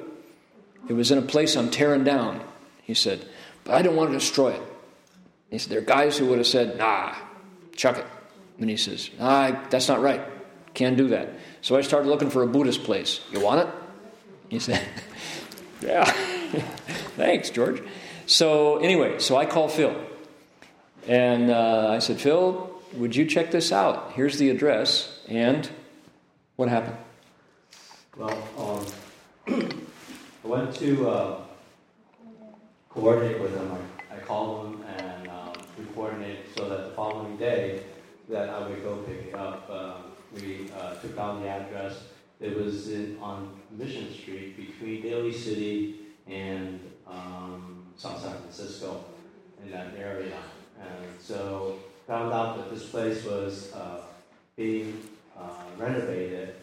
It was in a place I'm tearing down." He said, "But I don't want to destroy it." He said, "There are guys who would have said, nah, chuck it." And he says, "Ah, that's not right. Can't do that." So I started looking for a Buddhist place. You want it? He said, Yeah. Thanks, George. So, anyway, so I call Phil. And uh, I said, Phil, would you check this out? Here's the address. And what happened? Well, um, I went to uh, coordinate with him. I, I called him and um, we coordinated so that the following day that I would go pick it up. Um, we uh, took down the address. It was in, on Mission Street between Daly City and um, South San Francisco in that area. And so found out that this place was uh, being uh, renovated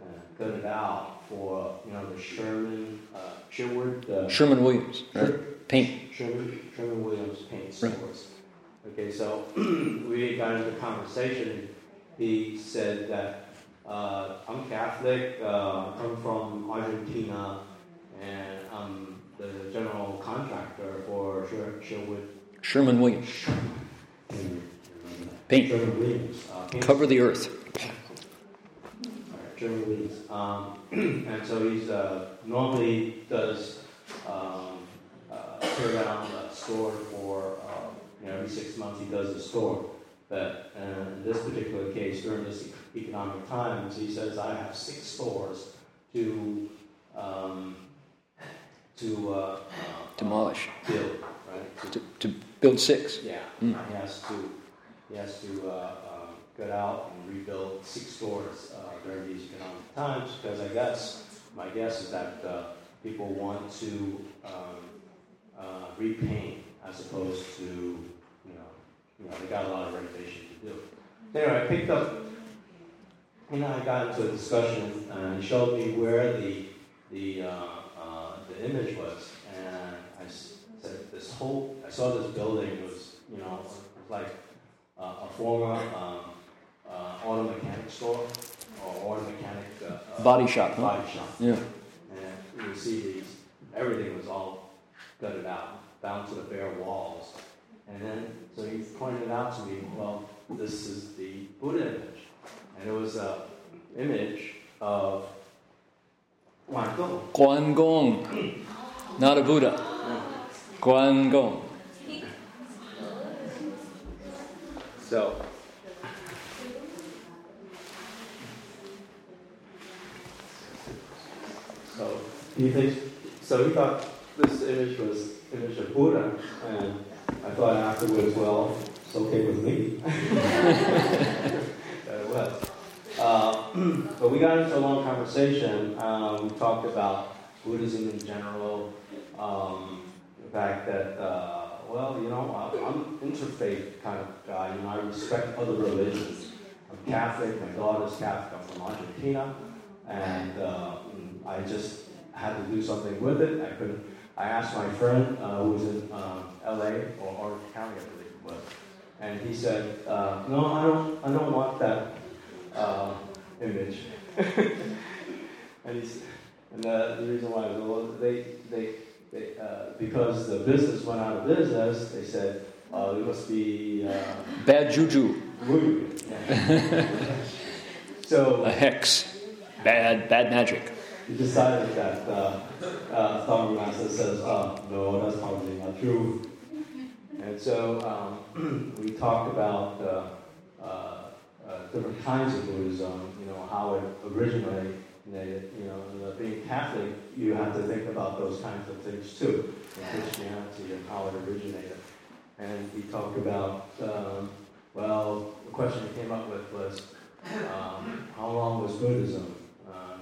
and gutted out for you know the Sherman uh, Sherwood uh, Sherman Williams, right? Paint. Sherman, Sherman Williams paint Right. stores. Okay, so we got into conversation. He said that uh, I'm Catholic, uh, come from Argentina, and I'm the general contractor for Sher- Sherwood Sherman Williams. Paint. Sherman Williams. Uh, paint Cover the earth. Um, and so he's uh, normally does um, uh, tear down a store for uh, you know every six months he does a store. But uh, in this particular case, during this economic times, he says I have six stores to um, to uh, uh, Demolish. build, right? To- To, to build six. yeah, Mm. he has to he has to get out and rebuild six stores uh, during these economic times because I guess my guess is that uh, people want to um, uh, repaint as opposed to you know you know they got a lot of renovation to do. Anyway, I picked up. You know, I got into a discussion and he showed me where the the uh, uh, the image was, and I said this whole. I saw this building was you know like uh, a former um, uh, auto mechanic store or auto mechanic uh, uh, Body shop, huh? Body shop. Yeah. And you see these, everything was all gutted out, down to the bare walls. And then, so he pointed out to me, well, this is the Buddha image. And it was a image of Guan Gong. Guan Gong. Not a Buddha. Guan Gong. So, so he thinks, so he thought this image was image of Buddha, and I thought afterwards, well, it's okay with me. that it was. Uh, but we got into a long conversation. Um, we talked about Buddhism in general, um, the fact that, uh, well, you know, I- I'm interfaith kind of guy. Know, I respect other religions. I'm Catholic. My daughter's Catholic. I'm from Argentina, and uh, I just had to do something with it. I couldn't. I asked my friend uh, who was in um, L.A. or Orange County, I believe it was, and he said, uh, "No, I don't. I don't want that uh, image." and he's, and the, the reason why well, they they they uh, because the business went out of business. They said uh, it must be uh, Bad juju. so A hex. Bad, bad magic. He decided that uh, uh, Thumb says, oh, no, that's probably not true. And so um, we talked about uh, uh, uh, different kinds of Buddhism, you know, how it originated. You know, being Catholic, you have to think about those kinds of things too, in Christianity and how it originated. And he talked about, um, well, the question he came up with was, um, how long was Buddhism?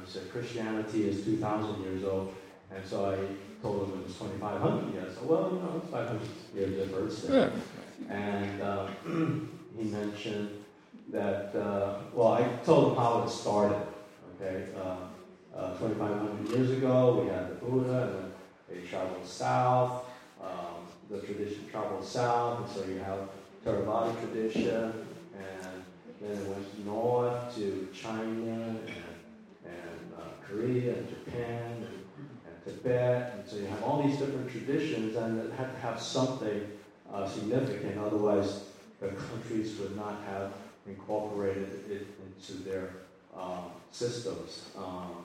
He said Christianity is 2,000 years old, and so I told him it was 2,500 years. So, well, you know, it's 500 years difference. Yeah. And uh, he mentioned that, uh, well, I told him how it started. Okay, uh, uh 2,500 years ago, we had the Buddha, and then they traveled south. Um, the tradition traveled south, and so you have Theravada tradition, and then it went north to China Korea and Japan and, and, Tibet, and so you have all these different traditions, and it had to have something uh, significant, otherwise the countries would not have incorporated it into their um, systems um,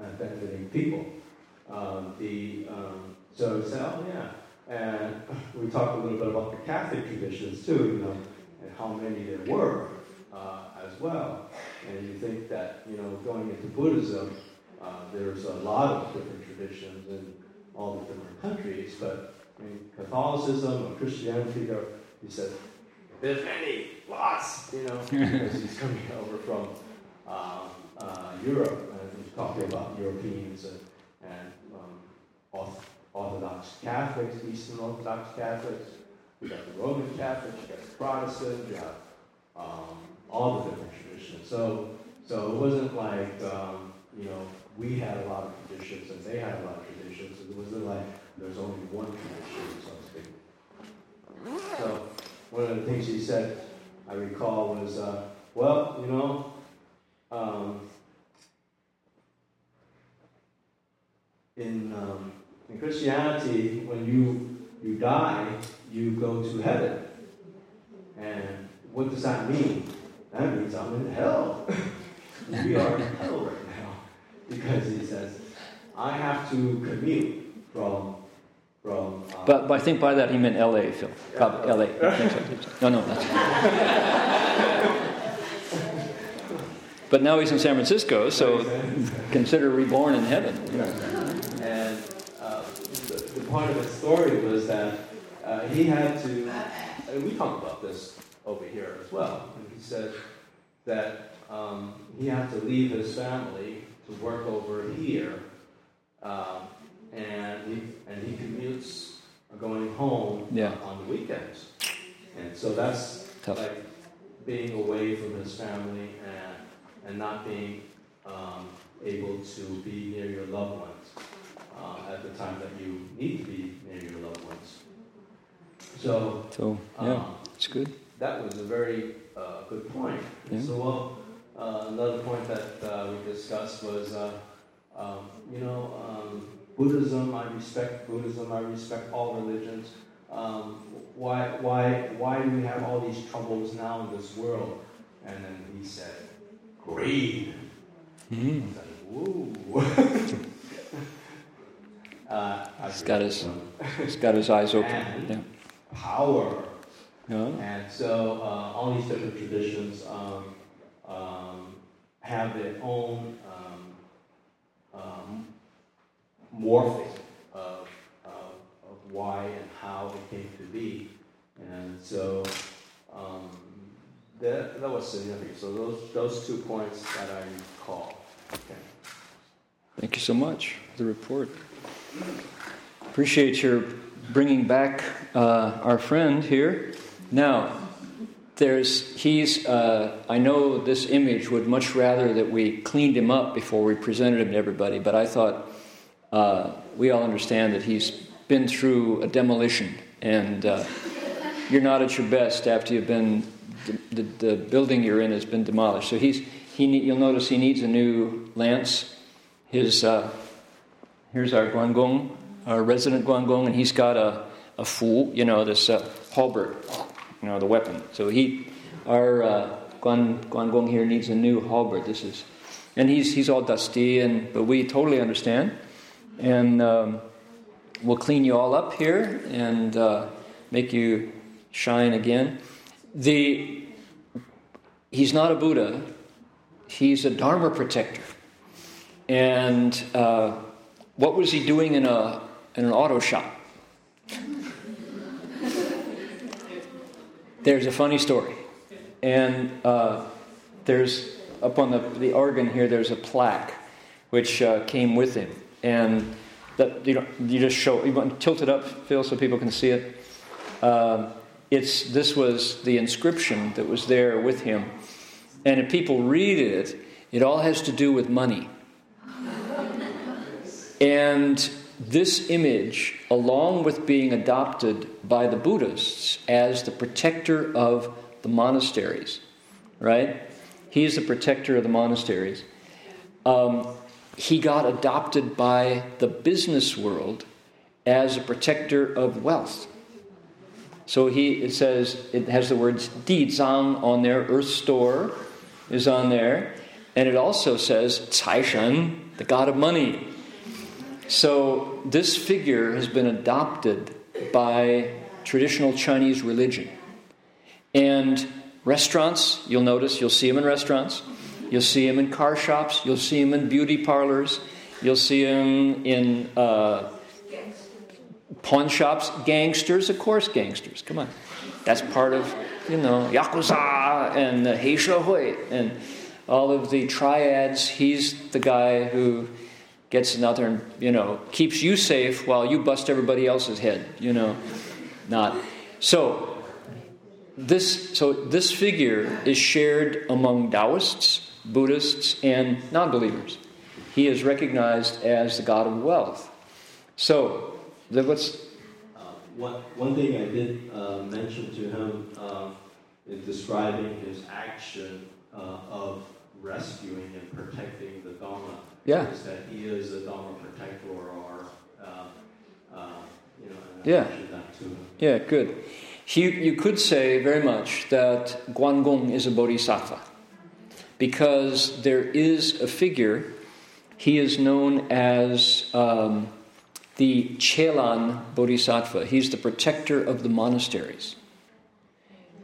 and benefiting people. Um, the, um, so said, oh yeah, and we talked a little bit about the Catholic traditions too, you know, and how many there were uh, as well. And you think that, you know, going into Buddhism, uh, there's a lot of different traditions in all the different countries, but in Catholicism or Christianity, there, he said, there's many, lots, you know, because he's coming over from um, uh, Europe, and he's talking about Europeans and, and um, Orthodox Catholics, Eastern Orthodox Catholics, we got the Roman Catholics, you got the Protestants, you have um, all the different traditions. So, so it wasn't like, um, you know, we had a lot of traditions and they had a lot of traditions. It wasn't like there's only one tradition, so to speak. So, one of the things he said, I recall, was, uh, well, you know, um, in um, in Christianity, when you, you die, you go to heaven. And what does that mean? That means I'm in hell. we are in hell right now. Because he says, I have to commute from. from uh, but, but I think by that he meant LA, Phil. Probably LA. No, no, that's. but now he's in San Francisco, so consider reborn in heaven. And uh the part of the story was that uh, he had to, and we talked about this over here as well, said that um, he had to leave his family to work over here, um, and, he, and he commutes going home yeah. on the weekends. And so that's Tough. like being away from his family and, and not being um, able to be near your loved ones uh, at the time that you need to be near your loved ones. So, so yeah, um, it's good. That was a very uh, good point. Yeah. So, well, uh, another point that uh, we discussed was, uh, um, you know, um, Buddhism. I respect Buddhism. I respect all religions. Um, why, why, why do we have all these troubles now in this world? And then he said, greed. Mm. Uh, he's got his he's got his eyes open. Yeah. Power. Yeah. And so uh, all these different traditions um, um, have their own um, um morphing of, of, of, why and how it came to be. And so um, that, that was significant. So those, those two points that I recall. Okay. Thank you so much for the report. Appreciate your bringing back uh, our friend here. Now, there's he's. Uh, I know this image would much rather that we cleaned him up before we presented him to everybody, but I thought uh, we all understand that he's been through a demolition, and uh, you're not at your best after you've been. The, the, building you're in has been demolished, so he's he. You'll notice he needs a new lance. His uh, Here's our Guangong, our resident Guangong, and he's got a, a fu, you know, this uh, halberd, you know, the weapon. So he, our uh, Guan, Gong here needs a new halberd. This is, and he's, he's all dusty, and but we totally understand. And um, we'll clean you all up here and uh, make you shine again. The he's not a Buddha, he's a Dharma protector. And uh, what was he doing in, a, in an auto shop? There's a funny story. And uh, there's, up on the, the organ here, there's a plaque which uh, came with him. And that, you, know, you just show, you want to tilt it up, Phil, so people can see it. Uh, it's, this was the inscription that was there with him. And if people read it, it all has to do with money. And this image, along with being adopted by the Buddhists as the protector of the monasteries, right? He's the protector of the monasteries. Um, he got adopted by the business world as a protector of wealth. So he it says it has the words Di Zang on there, earth store is on there, and it also says Cai Shen, the god of money. So this figure has been adopted by traditional Chinese religion. And restaurants, you'll notice, you'll see him in restaurants, you'll see him in car shops, you'll see him in beauty parlors, you'll see him in uh, pawn shops. Gangsters, of course, gangsters. Come on. That's part of, you know, Yakuza and the Hui and all of the triads. He's the guy who gets out there and, you know, keeps you safe while you bust everybody else's head, you know. Not. So, this, so this figure is shared among Taoists, Buddhists, and non believers. He is recognized as the god of wealth. So, what's. Uh, one, one thing I did uh, mention to him uh, in describing his action uh, of rescuing and protecting the Dharma yeah. is that he is a Dharma protector or, uh, uh, you know, yeah. Yeah, good. He, you could say very much that Guan Gong is a bodhisattva because there is a figure. He is known as um, the Chelan Bodhisattva. He's the protector of the monasteries.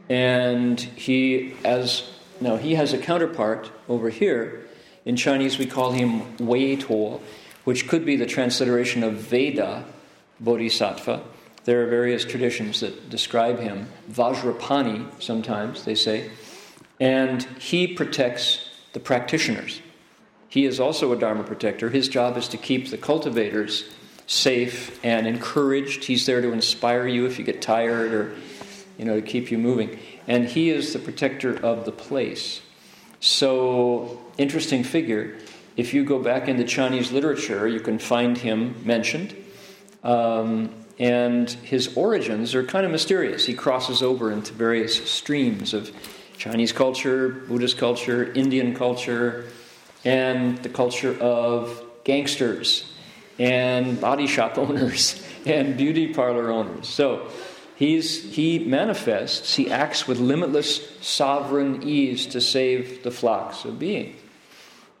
And he, as now, he has a counterpart over here in Chinese, we call him Wei To, which could be the transliteration of Veda Bodhisattva. There are various traditions that describe him. Vajrapani, sometimes they say. And he protects the practitioners. He is also a Dharma protector. His job is to keep the cultivators safe and encouraged. He's there to inspire you if you get tired or, you know, to keep you moving. And he is the protector of the place. So interesting figure. If you go back into Chinese literature, you can find him mentioned. Um, and his origins are kind of mysterious. He crosses over into various streams of Chinese culture, Buddhist culture, Indian culture, and the culture of gangsters and body shop owners and beauty parlor owners. So he's, he manifests, he acts with limitless sovereign ease to save the flocks of being.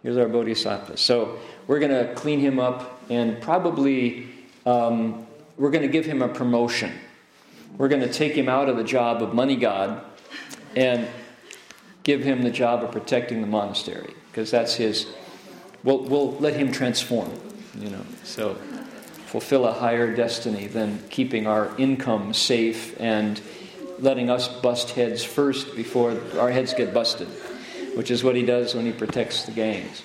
Here's our bodhisattva. So we're going to clean him up and probably um, we're going to give him a promotion. We're going to take him out of the job of money god and give him the job of protecting the monastery because that's his. We'll, we'll let him transform, you know. So fulfill a higher destiny than keeping our income safe and letting us bust heads first before our heads get busted which is what he does when he protects the gangs,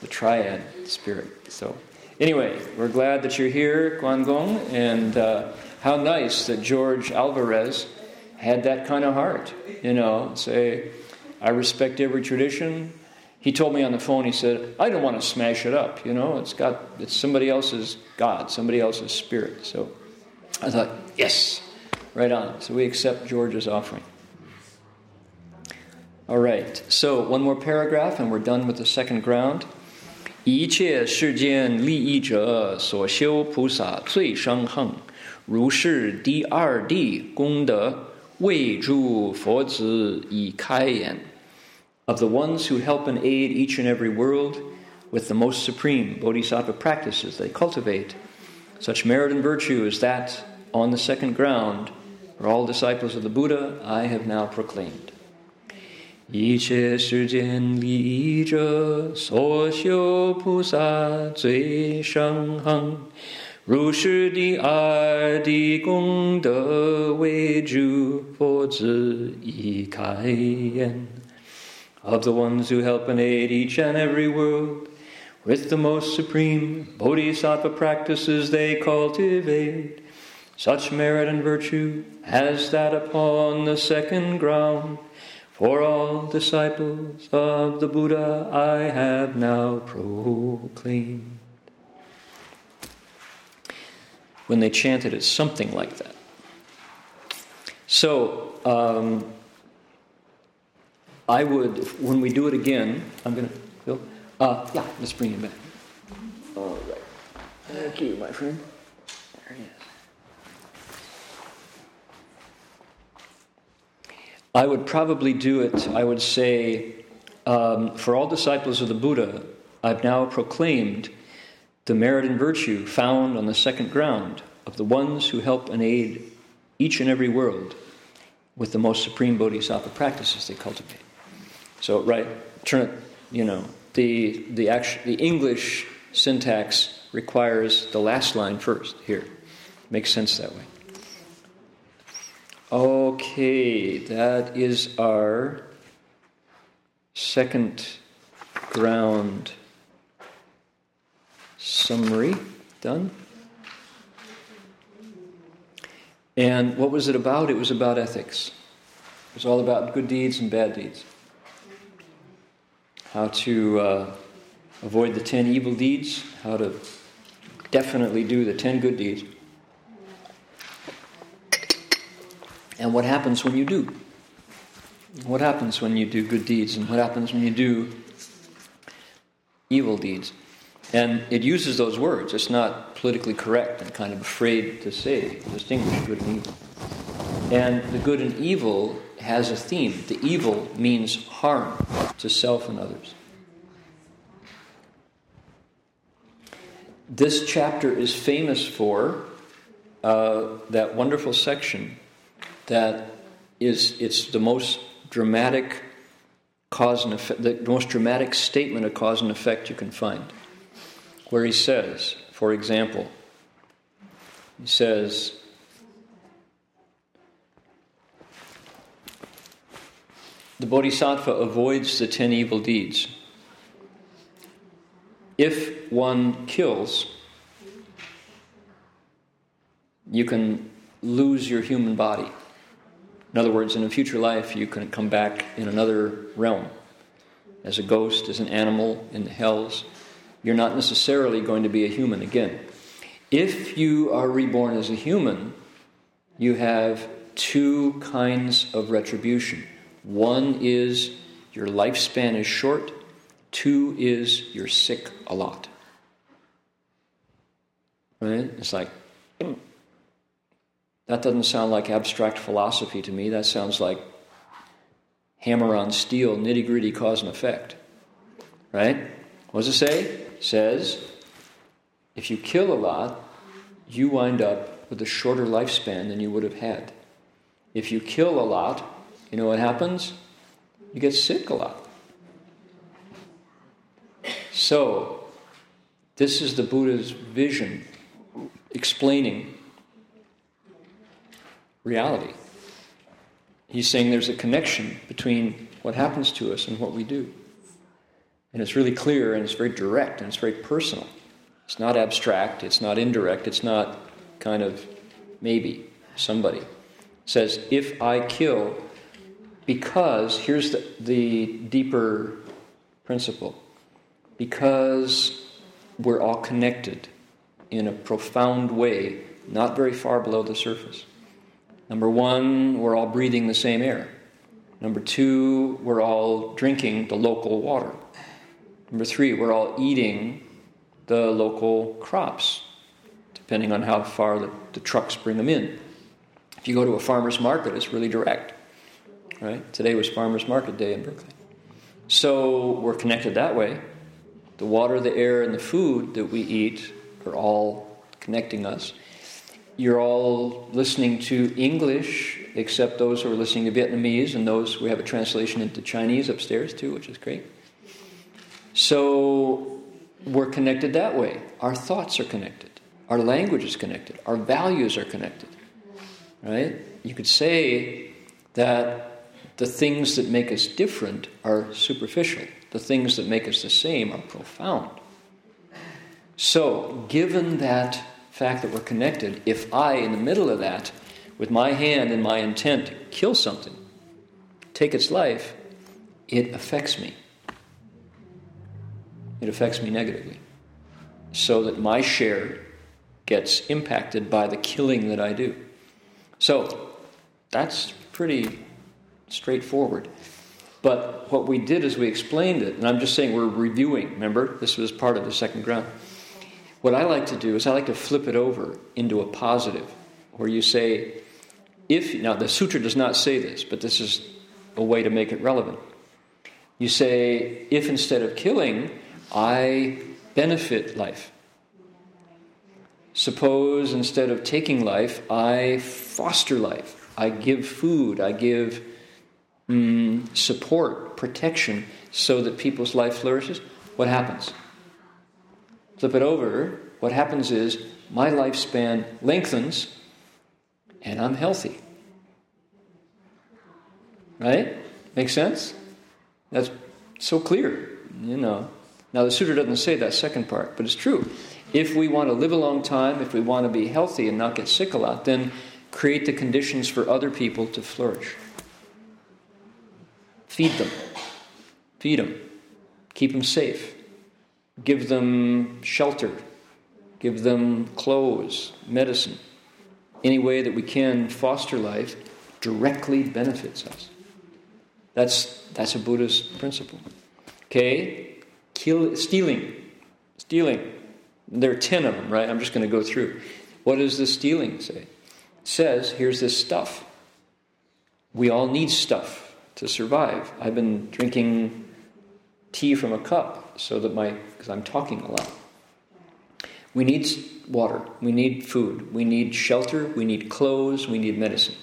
the triad spirit. So, anyway, we're glad that you're here, Guan Gong, and uh, how nice that George Alvarez had that kind of heart. You know, say, I respect every tradition He told me on the phone, he said, I don't want to smash it up. You know, it's got, it's somebody else's God, somebody else's spirit. So I thought, yes, right on. So we accept George's offering. All right, so one more paragraph and we're done with the second ground. 一切世间利益者所修菩萨最生恨，如是第二地功德，为诸佛子以开言。 Of the ones who help and aid each and every world with the most supreme bodhisattva practices they cultivate, such merit and virtue as that on the second ground, for all disciples of the Buddha, I have now proclaimed. 一切世间利益者，所修菩萨最上行。如是的爱的功德，为诸佛子以开言。 Of the ones who help and aid each and every world, with the most supreme bodhisattva practices they cultivate, such merit and virtue as that upon the second ground. For all disciples of the Buddha I have now proclaimed. When they chanted it, something like that. So, um, I would, when we do it again, I'm going to, Phil? Uh, yeah, let's bring him back. All right. Thank you, my friend. There he is. I would probably do it, I would say, um, for all disciples of the Buddha, I've now proclaimed the merit and virtue found on the second ground of the ones who help and aid each and every world with the most supreme bodhisattva practices they cultivate. So, right, turn it, you know, the, the, act, the English syntax requires the last line first here. Makes sense that way. Okay, that is our second ground summary done. And what was it about? It was about ethics. It was all about good deeds and bad deeds. How to uh, avoid the ten evil deeds, how to definitely do the ten good deeds. and what happens when you do. What happens when you do good deeds, and what happens when you do evil deeds. And it uses those words. It's not politically correct and kind of afraid to say, distinguish good and evil. And the good and evil has a theme. The evil means harm to self and others. This chapter is famous for uh, that wonderful section that is it's the most dramatic cause and effect, the most dramatic statement of cause and effect you can find. Where he says, for example, he says, the bodhisattva avoids the ten evil deeds. If one kills, you can lose your human body. In other words, in a future life, you can come back in another realm as a ghost, as an animal in the hells. You're not necessarily going to be a human again. If you are reborn as a human, you have two kinds of retribution. One is your lifespan is short, two is you're sick a lot. Right? It's like, hmm. that doesn't sound like abstract philosophy to me. That sounds like hammer on steel, nitty gritty cause and effect. Right? What does it say? It says, if you kill a lot, you wind up with a shorter lifespan than you would have had. If you kill a lot, you know what happens? You get sick a lot. So, this is the Buddha's vision explaining reality. He's saying there's a connection between what happens to us and what we do. And it's really clear and it's very direct and it's very personal. It's not abstract, it's not indirect, it's not kind of maybe somebody. It says, if I kill, because, here's the, the deeper principle, because we're all connected in a profound way, not very far below the surface. Number one, we're all breathing the same air. Number two, we're all drinking the local water. Number three, we're all eating the local crops, depending on how far the, the trucks bring them in. If you go to a farmer's market, it's really direct. Right? Today was farmer's market day in Berkeley. So we're connected that way. The water, the air, and the food that we eat are all connecting us you're all listening to English except those who are listening to Vietnamese and those we have a translation into Chinese upstairs too, which is great. So we're connected that way. Our thoughts are connected. Our language is connected. Our values are connected. Right? You could say that the things that make us different are superficial. The things that make us the same are profound. So, given that fact that we're connected, if I, in the middle of that, with my hand and my intent, kill something, take its life, it affects me. It affects me negatively. So that my share gets impacted by the killing that I do. So, that's pretty straightforward. But what we did is we explained it, and I'm just saying we're reviewing, remember? This was part of the second ground. What I like to do is I like to flip it over into a positive, where you say, if, now the sutra does not say this, but this is a way to make it relevant. You say, if instead of killing, I benefit life. Suppose instead of taking life, I foster life. I give food, I give mm, support, protection, so that people's life flourishes. What happens? Flip it over. What happens is my lifespan lengthens and I'm healthy. Right? Makes sense? That's so clear, you know. Now, the Sutra doesn't say that second part, but it's true. If we want to live a long time, if we want to be healthy and not get sick a lot, then create the conditions for other people to flourish. Feed them. Feed them. Keep them safe. Give them shelter. Give them clothes, medicine. Any way that we can foster life directly benefits us. That's, that's a Buddhist principle. Okay? Kill, stealing. Stealing. There are 10 of them, right? I'm just going to go through. What does the stealing say? It says, here's this stuff. We all need stuff to survive. I've been drinking tea from a cup so that my, because I'm talking a lot. We need water, we need food, we need shelter, we need clothes, we need medicine.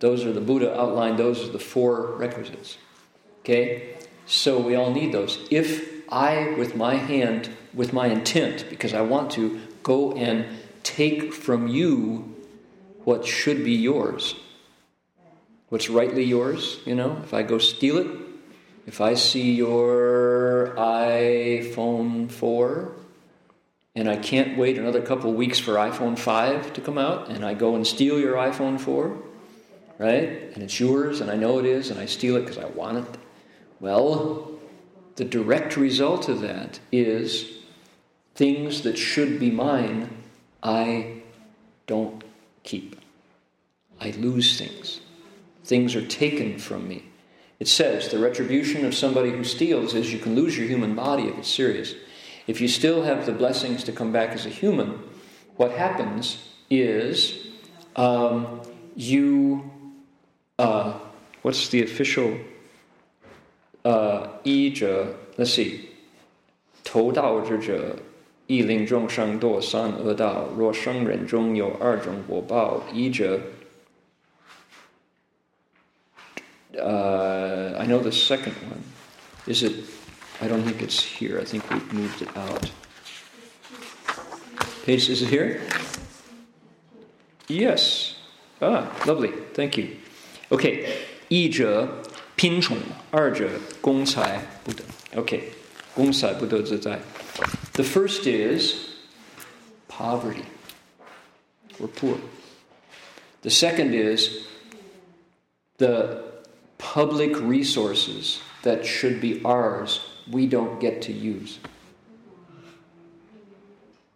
Those are the Buddha outlined, those are the four requisites. Okay? So we all need those. If I, with my hand, with my intent, because I want to, go and take from you what should be yours, what's rightly yours, you know, if I go steal it, if I see your iPhone 4 and I can't wait another couple weeks for iPhone 5 to come out and I go and steal your iPhone 4, right? And it's yours and I know it is and I steal it because I want it. Well, the direct result of that is things that should be mine, I don't keep. I lose things. Things are taken from me. It says the retribution of somebody who steals is you can lose your human body if it's serious. If you still have the blessings to come back as a human, what happens is um, you. Uh, what's the official? Uh, 依着 let's see，头道之者，亦令众生堕三恶道。若生人中有二种果报，依着。 uh, I know the second one. Is it? I don't think it's here. I think we've moved it out. Page, is it here? Yes. Ah, lovely. Thank you. Okay. 一者拼宠，二者公财不得。Okay. 公财不得自在. The first is poverty. We're poor. The second is the public resources that should be ours, we don't get to use.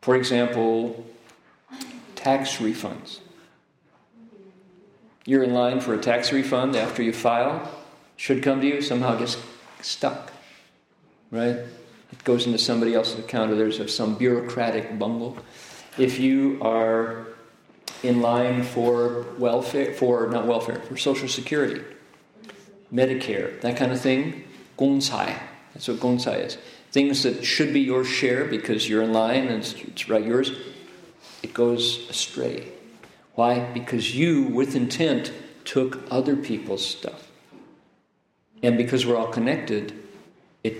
For example, tax refunds. You're in line for a tax refund after you file, should come to you, somehow gets stuck, right? It goes into somebody else's account, or there's some bureaucratic bungle. If you are in line for welfare, for not welfare, for Social Security, Medicare, that kind of thing, gongcai. That's what gongcai is. Things that should be your share because you're in line and it's, it's right yours, it goes astray. Why? Because you, with intent, took other people's stuff. And because we're all connected, it,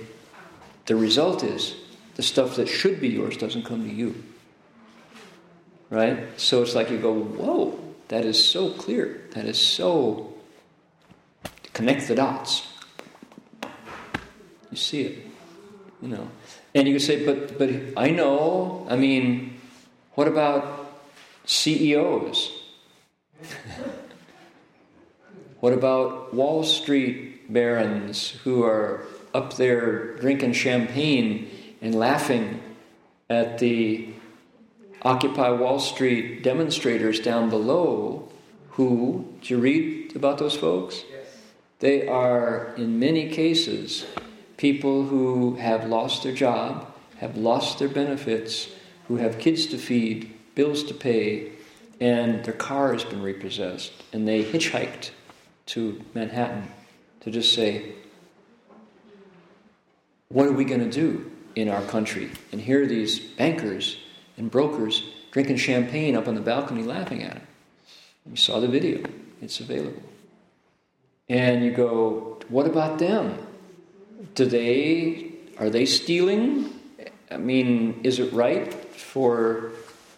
the result is the stuff that should be yours doesn't come to you. Right? So it's like you go, whoa, that is so clear. That is so. Connect the dots. You see it. You know. And you can say, but, but I know, I mean, what about CEOs? what about Wall Street barons who are up there drinking champagne and laughing at the Occupy Wall Street demonstrators down below who, did you read about those folks? They are, in many cases, people who have lost their job, have lost their benefits, who have kids to feed, bills to pay, and their car has been repossessed. And they hitchhiked to Manhattan to just say, What are we going to do in our country? And here are these bankers and brokers drinking champagne up on the balcony laughing at him. You saw the video, it's available. And you go, What about them? Do they, are they stealing? I mean, is it right for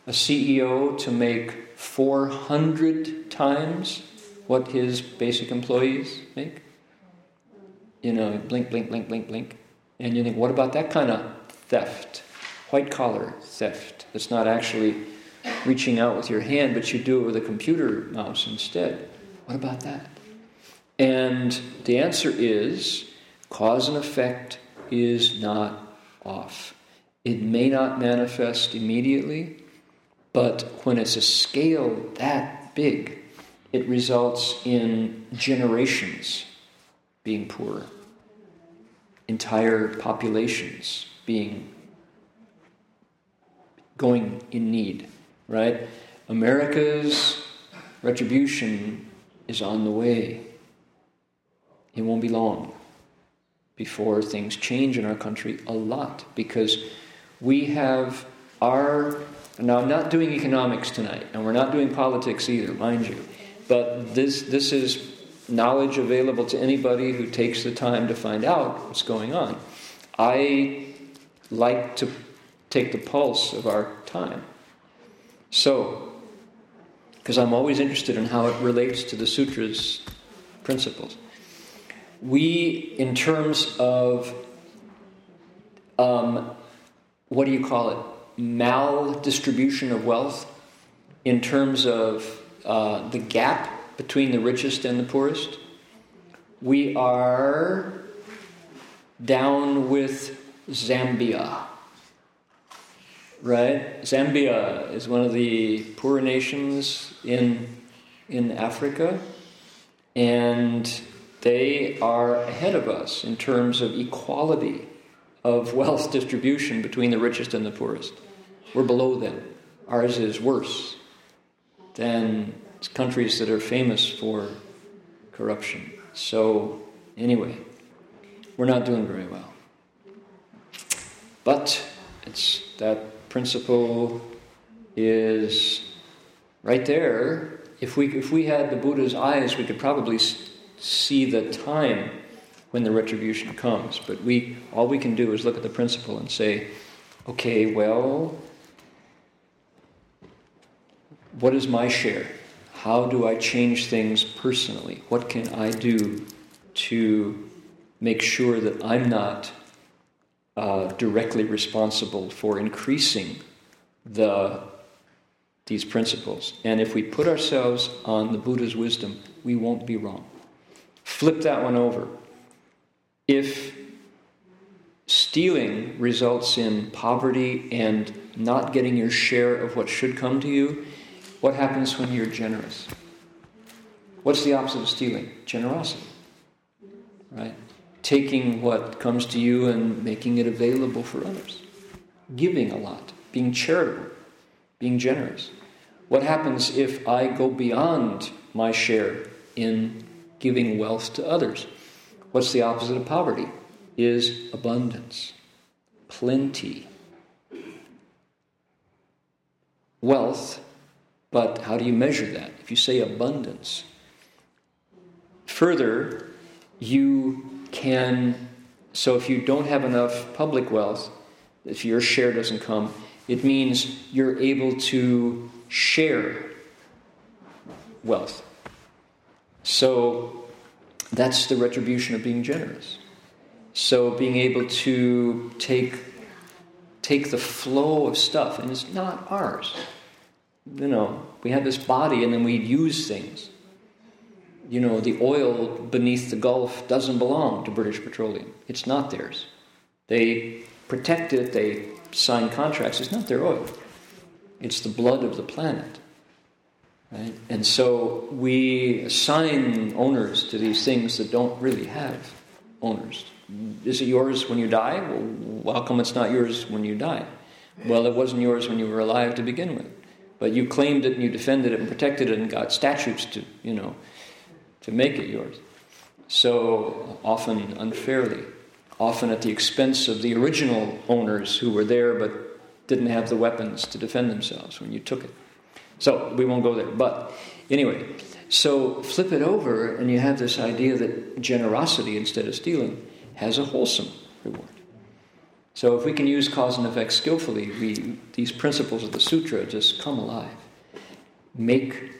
a CEO to make 400 times what his basic employees make? You know, blink, blink, blink, blink, blink. And you think, what about that kind of theft? White collar theft. That's not actually reaching out with your hand, but you do it with a computer mouse instead. What about that? And the answer is cause and effect is not off. It may not manifest immediately, but when it's a scale that big, it results in generations being poorer, entire populations being going in need, right? America's retribution is on the way. It won't be long before things change in our country a lot because we have our. Now, I'm not doing economics tonight, and we're not doing politics either, mind you, but this, this is knowledge available to anybody who takes the time to find out what's going on. I like to take the pulse of our time. So, because I'm always interested in how it relates to the sutra's principles. We, in terms of um, what do you call it? Maldistribution of wealth, in terms of uh, the gap between the richest and the poorest, we are down with Zambia. Right? Zambia is one of the poor nations in, in Africa, and they are ahead of us in terms of equality of wealth distribution between the richest and the poorest. We're below them. Ours is worse than countries that are famous for corruption. So, anyway, we're not doing very well. But it's that principle is right there. If we, if we had the Buddha's eyes, we could probably see the time when the retribution comes. But we, all we can do is look at the principle and say, okay, well, what is my share? How do I change things personally? What can I do to make sure that I'm not uh, directly responsible for increasing the these principles? And if we put ourselves on the Buddha's wisdom, we won't be wrong. Flip that one over. If stealing results in poverty and not getting your share of what should come to you, what happens when you're generous? What's the opposite of stealing? Generosity. Right? Taking what comes to you and making it available for others. Giving a lot. Being charitable. Being generous. What happens if I go beyond my share in giving wealth to others? What's the opposite of poverty? Is abundance, plenty. Wealth, but how do you measure that? If you say abundance, further, you can, so if you don't have enough public wealth, if your share doesn't come, it means you're able to share wealth. So that's the retribution of being generous. So being able to take take the flow of stuff, and it's not ours. You know, we have this body and then we use things. You know, the oil beneath the Gulf doesn't belong to British Petroleum. It's not theirs. They protect it, they sign contracts. It's not their oil. It's the blood of the planet. Right? And so we assign owners to these things that don't really have owners. Is it yours when you die? Well, how come it's not yours when you die? Well, it wasn't yours when you were alive to begin with. But you claimed it and you defended it and protected it and got statutes to, you know, to make it yours. So often unfairly, often at the expense of the original owners who were there but didn't have the weapons to defend themselves when you took it. So we won't go there. But anyway, so flip it over and you have this idea that generosity instead of stealing has a wholesome reward. So if we can use cause and effect skillfully, we, these principles of the sutra just come alive. Make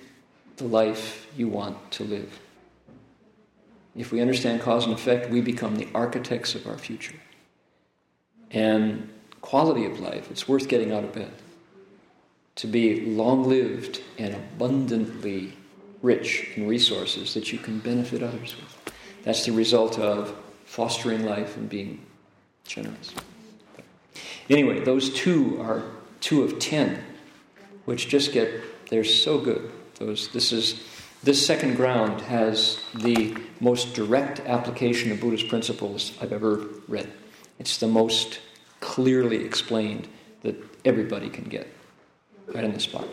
the life you want to live. If we understand cause and effect, we become the architects of our future. And quality of life, it's worth getting out of bed. To be long lived and abundantly rich in resources that you can benefit others with. That's the result of fostering life and being generous. Anyway, those two are two of ten, which just get, they're so good. Those, this is, this second ground has the most direct application of Buddhist principles I've ever read. It's the most clearly explained that everybody can get right on the spot.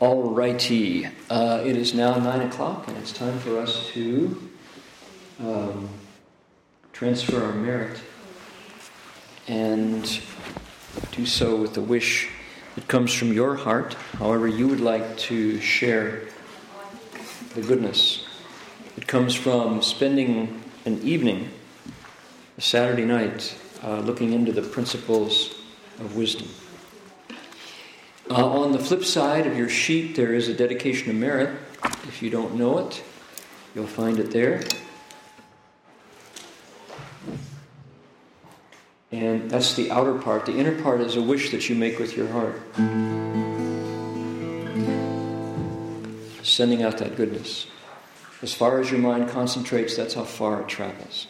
All righty. Uh, it is now 9 o'clock, and it's time for us to um, transfer our merit and do so with the wish that comes from your heart, however you would like to share the goodness. It comes from spending an evening, a Saturday night, uh, looking into the principles of wisdom. Uh, on the flip side of your sheet, there is a dedication of merit. If you don't know it, you'll find it there. And that's the outer part. The inner part is a wish that you make with your heart. Sending out that goodness. As far as your mind concentrates, that's how far it travels.